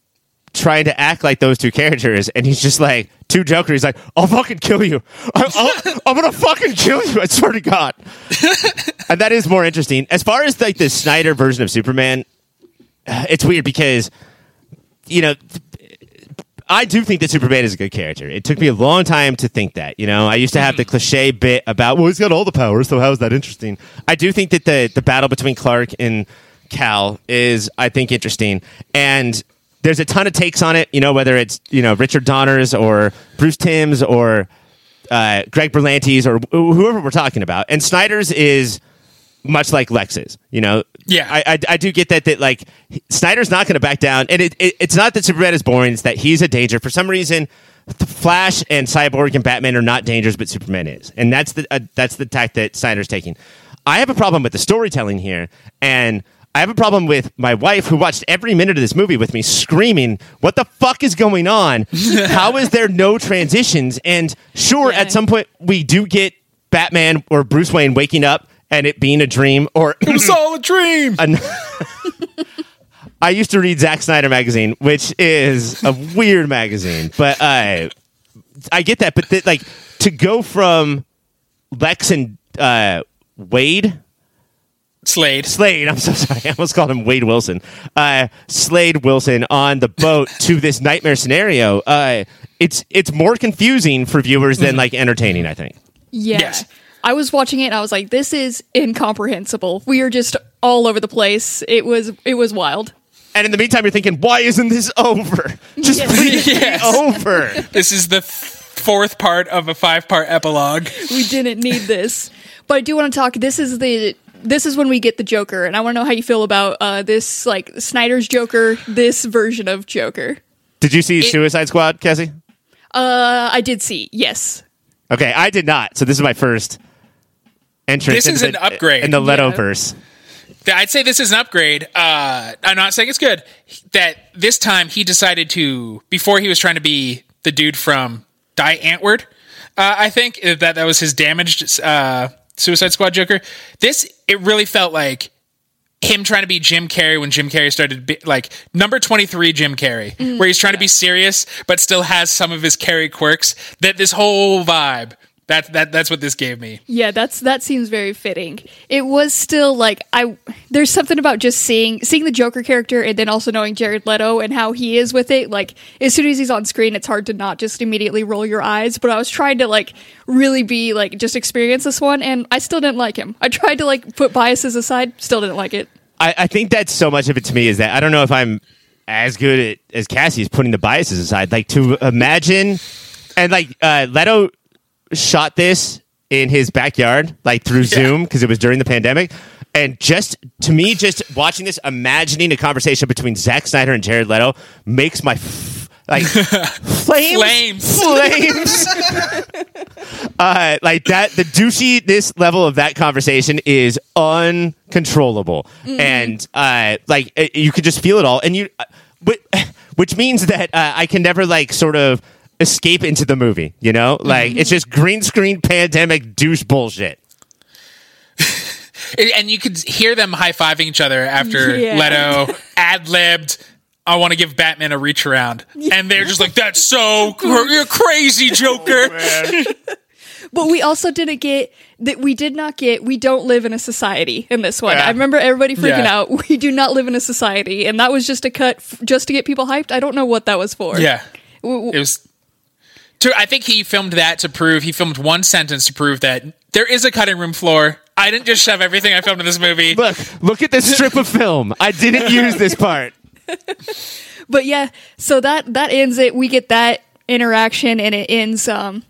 trying to act like those two characters, and he's just like two Joker. He's like, "I'll fucking kill you. I, I'll, I'm gonna fucking kill you. I swear to God." and that is more interesting. As far as like the Snyder version of Superman, it's weird because you know. I do think that Superman is a good character. It took me a long time to think that. You know, I used to have the mm-hmm. cliche bit about, well, he's got all the powers, so how is that interesting? I do think that the the battle between Clark and Kal is, I think, interesting. And there's a ton of takes on it. You know, whether it's you know Richard Donner's or Bruce Timm's or uh, Greg Berlanti's or wh- whoever we're talking about. And Snyder's is much like Lex's. You know, Yeah. I, I, I do get that. That like Snyder's not going to back down, and it, it it's not that Superman is boring. It's that he's a danger for some reason. Flash and Cyborg and Batman are not dangers, but Superman is, and that's the uh, that's the tack that Snyder's taking. I have a problem with the storytelling here, and I have a problem with my wife who watched every minute of this movie with me, screaming, "What the fuck is going on? How is there no transitions?" And sure, Yeah. at some point we do get Batman or Bruce Wayne waking up and it being a dream, or It was all a dream. an- I used to read Zack Snyder magazine, which is a weird magazine, but uh, I get that. But th- like to go from Lex and uh, Wade Slade. Slade. I'm so sorry. I almost called him Wade Wilson. Uh, Slade Wilson on the boat to this nightmare scenario. Uh, it's it's more confusing for viewers than like entertaining. I think. Yeah. Yes. I was watching it and I was like, this is incomprehensible. We are just all over the place. It was it was wild. And in the meantime, you're thinking, why isn't this over? Just Yes. please Yes. over. This is the f- fourth part of a five part epilogue. We didn't need this. But I do want to talk this is the this is when we get the Joker and I want to know how you feel about uh this like Snyder's Joker, this version of Joker. Did you see Suicide Squad, Cassie? Uh I did see. Yes. Okay, I did not. So this is my first entrance. This is into an the- upgrade. in the Leto Yeah. verse. I'd say this is an upgrade. Uh, I'm not saying it's good. That this time he decided to, before he was trying to be the dude from Die Antwoord, uh, I think that that was his damaged uh, Suicide Squad Joker. This it really felt like him trying to be Jim Carrey when Jim Carrey started be, like number 23 Jim Carrey mm. where he's trying to be serious but still has some of his Carrey quirks that this whole vibe that that that's what this gave me Yeah, that's that seems very fitting. It was still like I there's something about just seeing seeing the Joker character and then also knowing Jared Leto and how he is with it. Like as soon as he's on screen, it's hard to not just immediately roll your eyes. But I was trying to like really be like just experience this one, and I still didn't like him. I tried to like put biases aside, still didn't like it. I, I think that's so much of it to me is that I don't know if I'm as good at, as Cassie is putting the biases aside. Like to imagine, and like uh, Leto shot this in his backyard, like through Zoom because it was during the pandemic. And just to me, just watching this, imagining a conversation between Zack Snyder and Jared Leto makes my f- like flames, Flames. flames. uh, like that, the douchey this level of that conversation is uncontrollable, and uh, like uh, you could just feel it all, and you, uh, but, which means that uh, I can never like sort of escape into the movie. You know, like it's just green screen pandemic douche bullshit. and you could hear them high fiving each other after Yeah. Leto ad libbed. I want to give Batman a reach around, and they're just like, "That's so cr- you're crazy, Joker." But we also didn't get that. We did not get. We don't live in a society in this one. Yeah. I remember everybody freaking Yeah. out. We do not live in a society, and that was just a cut f- just to get people hyped. I don't know what that was for. yeah, W- w- it was. To, I think he filmed that to prove he filmed one sentence to prove that there is a cutting room floor. I didn't just shove everything I filmed in this movie. Look, look at this strip of film. I didn't use this part. but yeah, so that that ends it. We get that interaction, and it ends um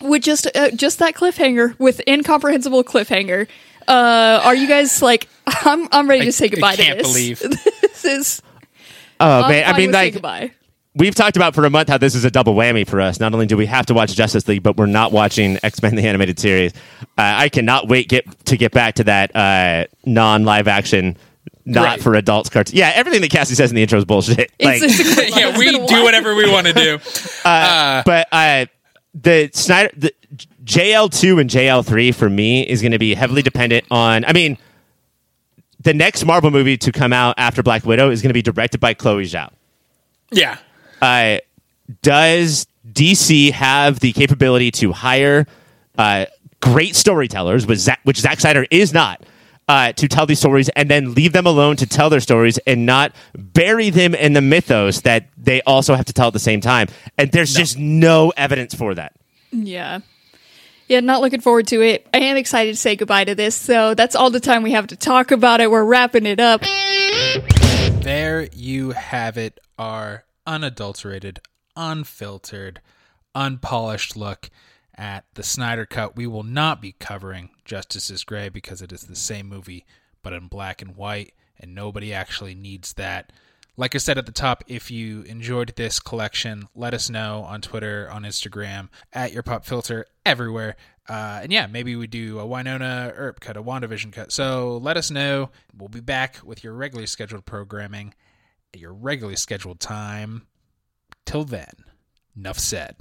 with just uh, just that cliffhanger with incomprehensible cliffhanger. Uh, are you guys like? I'm I'm ready to say goodbye I can't to this. believe. this is. Oh I'm man, I mean, with like goodbye. We've talked about for a month how this is a double whammy for us. Not only do we have to watch Justice League, but we're not watching X Men: The Animated Series. Uh, I cannot wait get to get back to that uh, non live action, not Right. for adults cartoon. Yeah, everything that Cassie says in the intro is bullshit. Like, It's, it's a quick one. yeah, we do whatever we want to do. but uh, the Snyder, the JL two and JL three for me is going to be heavily dependent on. I mean, the next Marvel movie to come out after Black Widow is going to be directed by Chloe Zhao. Yeah, uh, does DC have the capability to hire uh, great storytellers, which Zack, which Zack Snyder is not, uh, to tell these stories and then leave them alone to tell their stories and not bury them in the mythos that they also have to tell at the same time? And there's just no evidence for that. Yeah. Yeah, not looking forward to it. I am excited to say goodbye to this, so that's all the time we have to talk about it. We're wrapping it up. There you have it, our unadulterated, unfiltered, unpolished look at the Snyder Cut. We will not be covering Justice is Gray because it is the same movie, but in black and white, and nobody actually needs that. Like I said at the top, if you enjoyed this collection, let us know on Twitter, on Instagram, at your pop filter, everywhere. Uh, and yeah, maybe we do a Wynonna Earp cut, a WandaVision cut. So let us know. We'll be back with your regularly scheduled programming at your regularly scheduled time. Till then, enough said.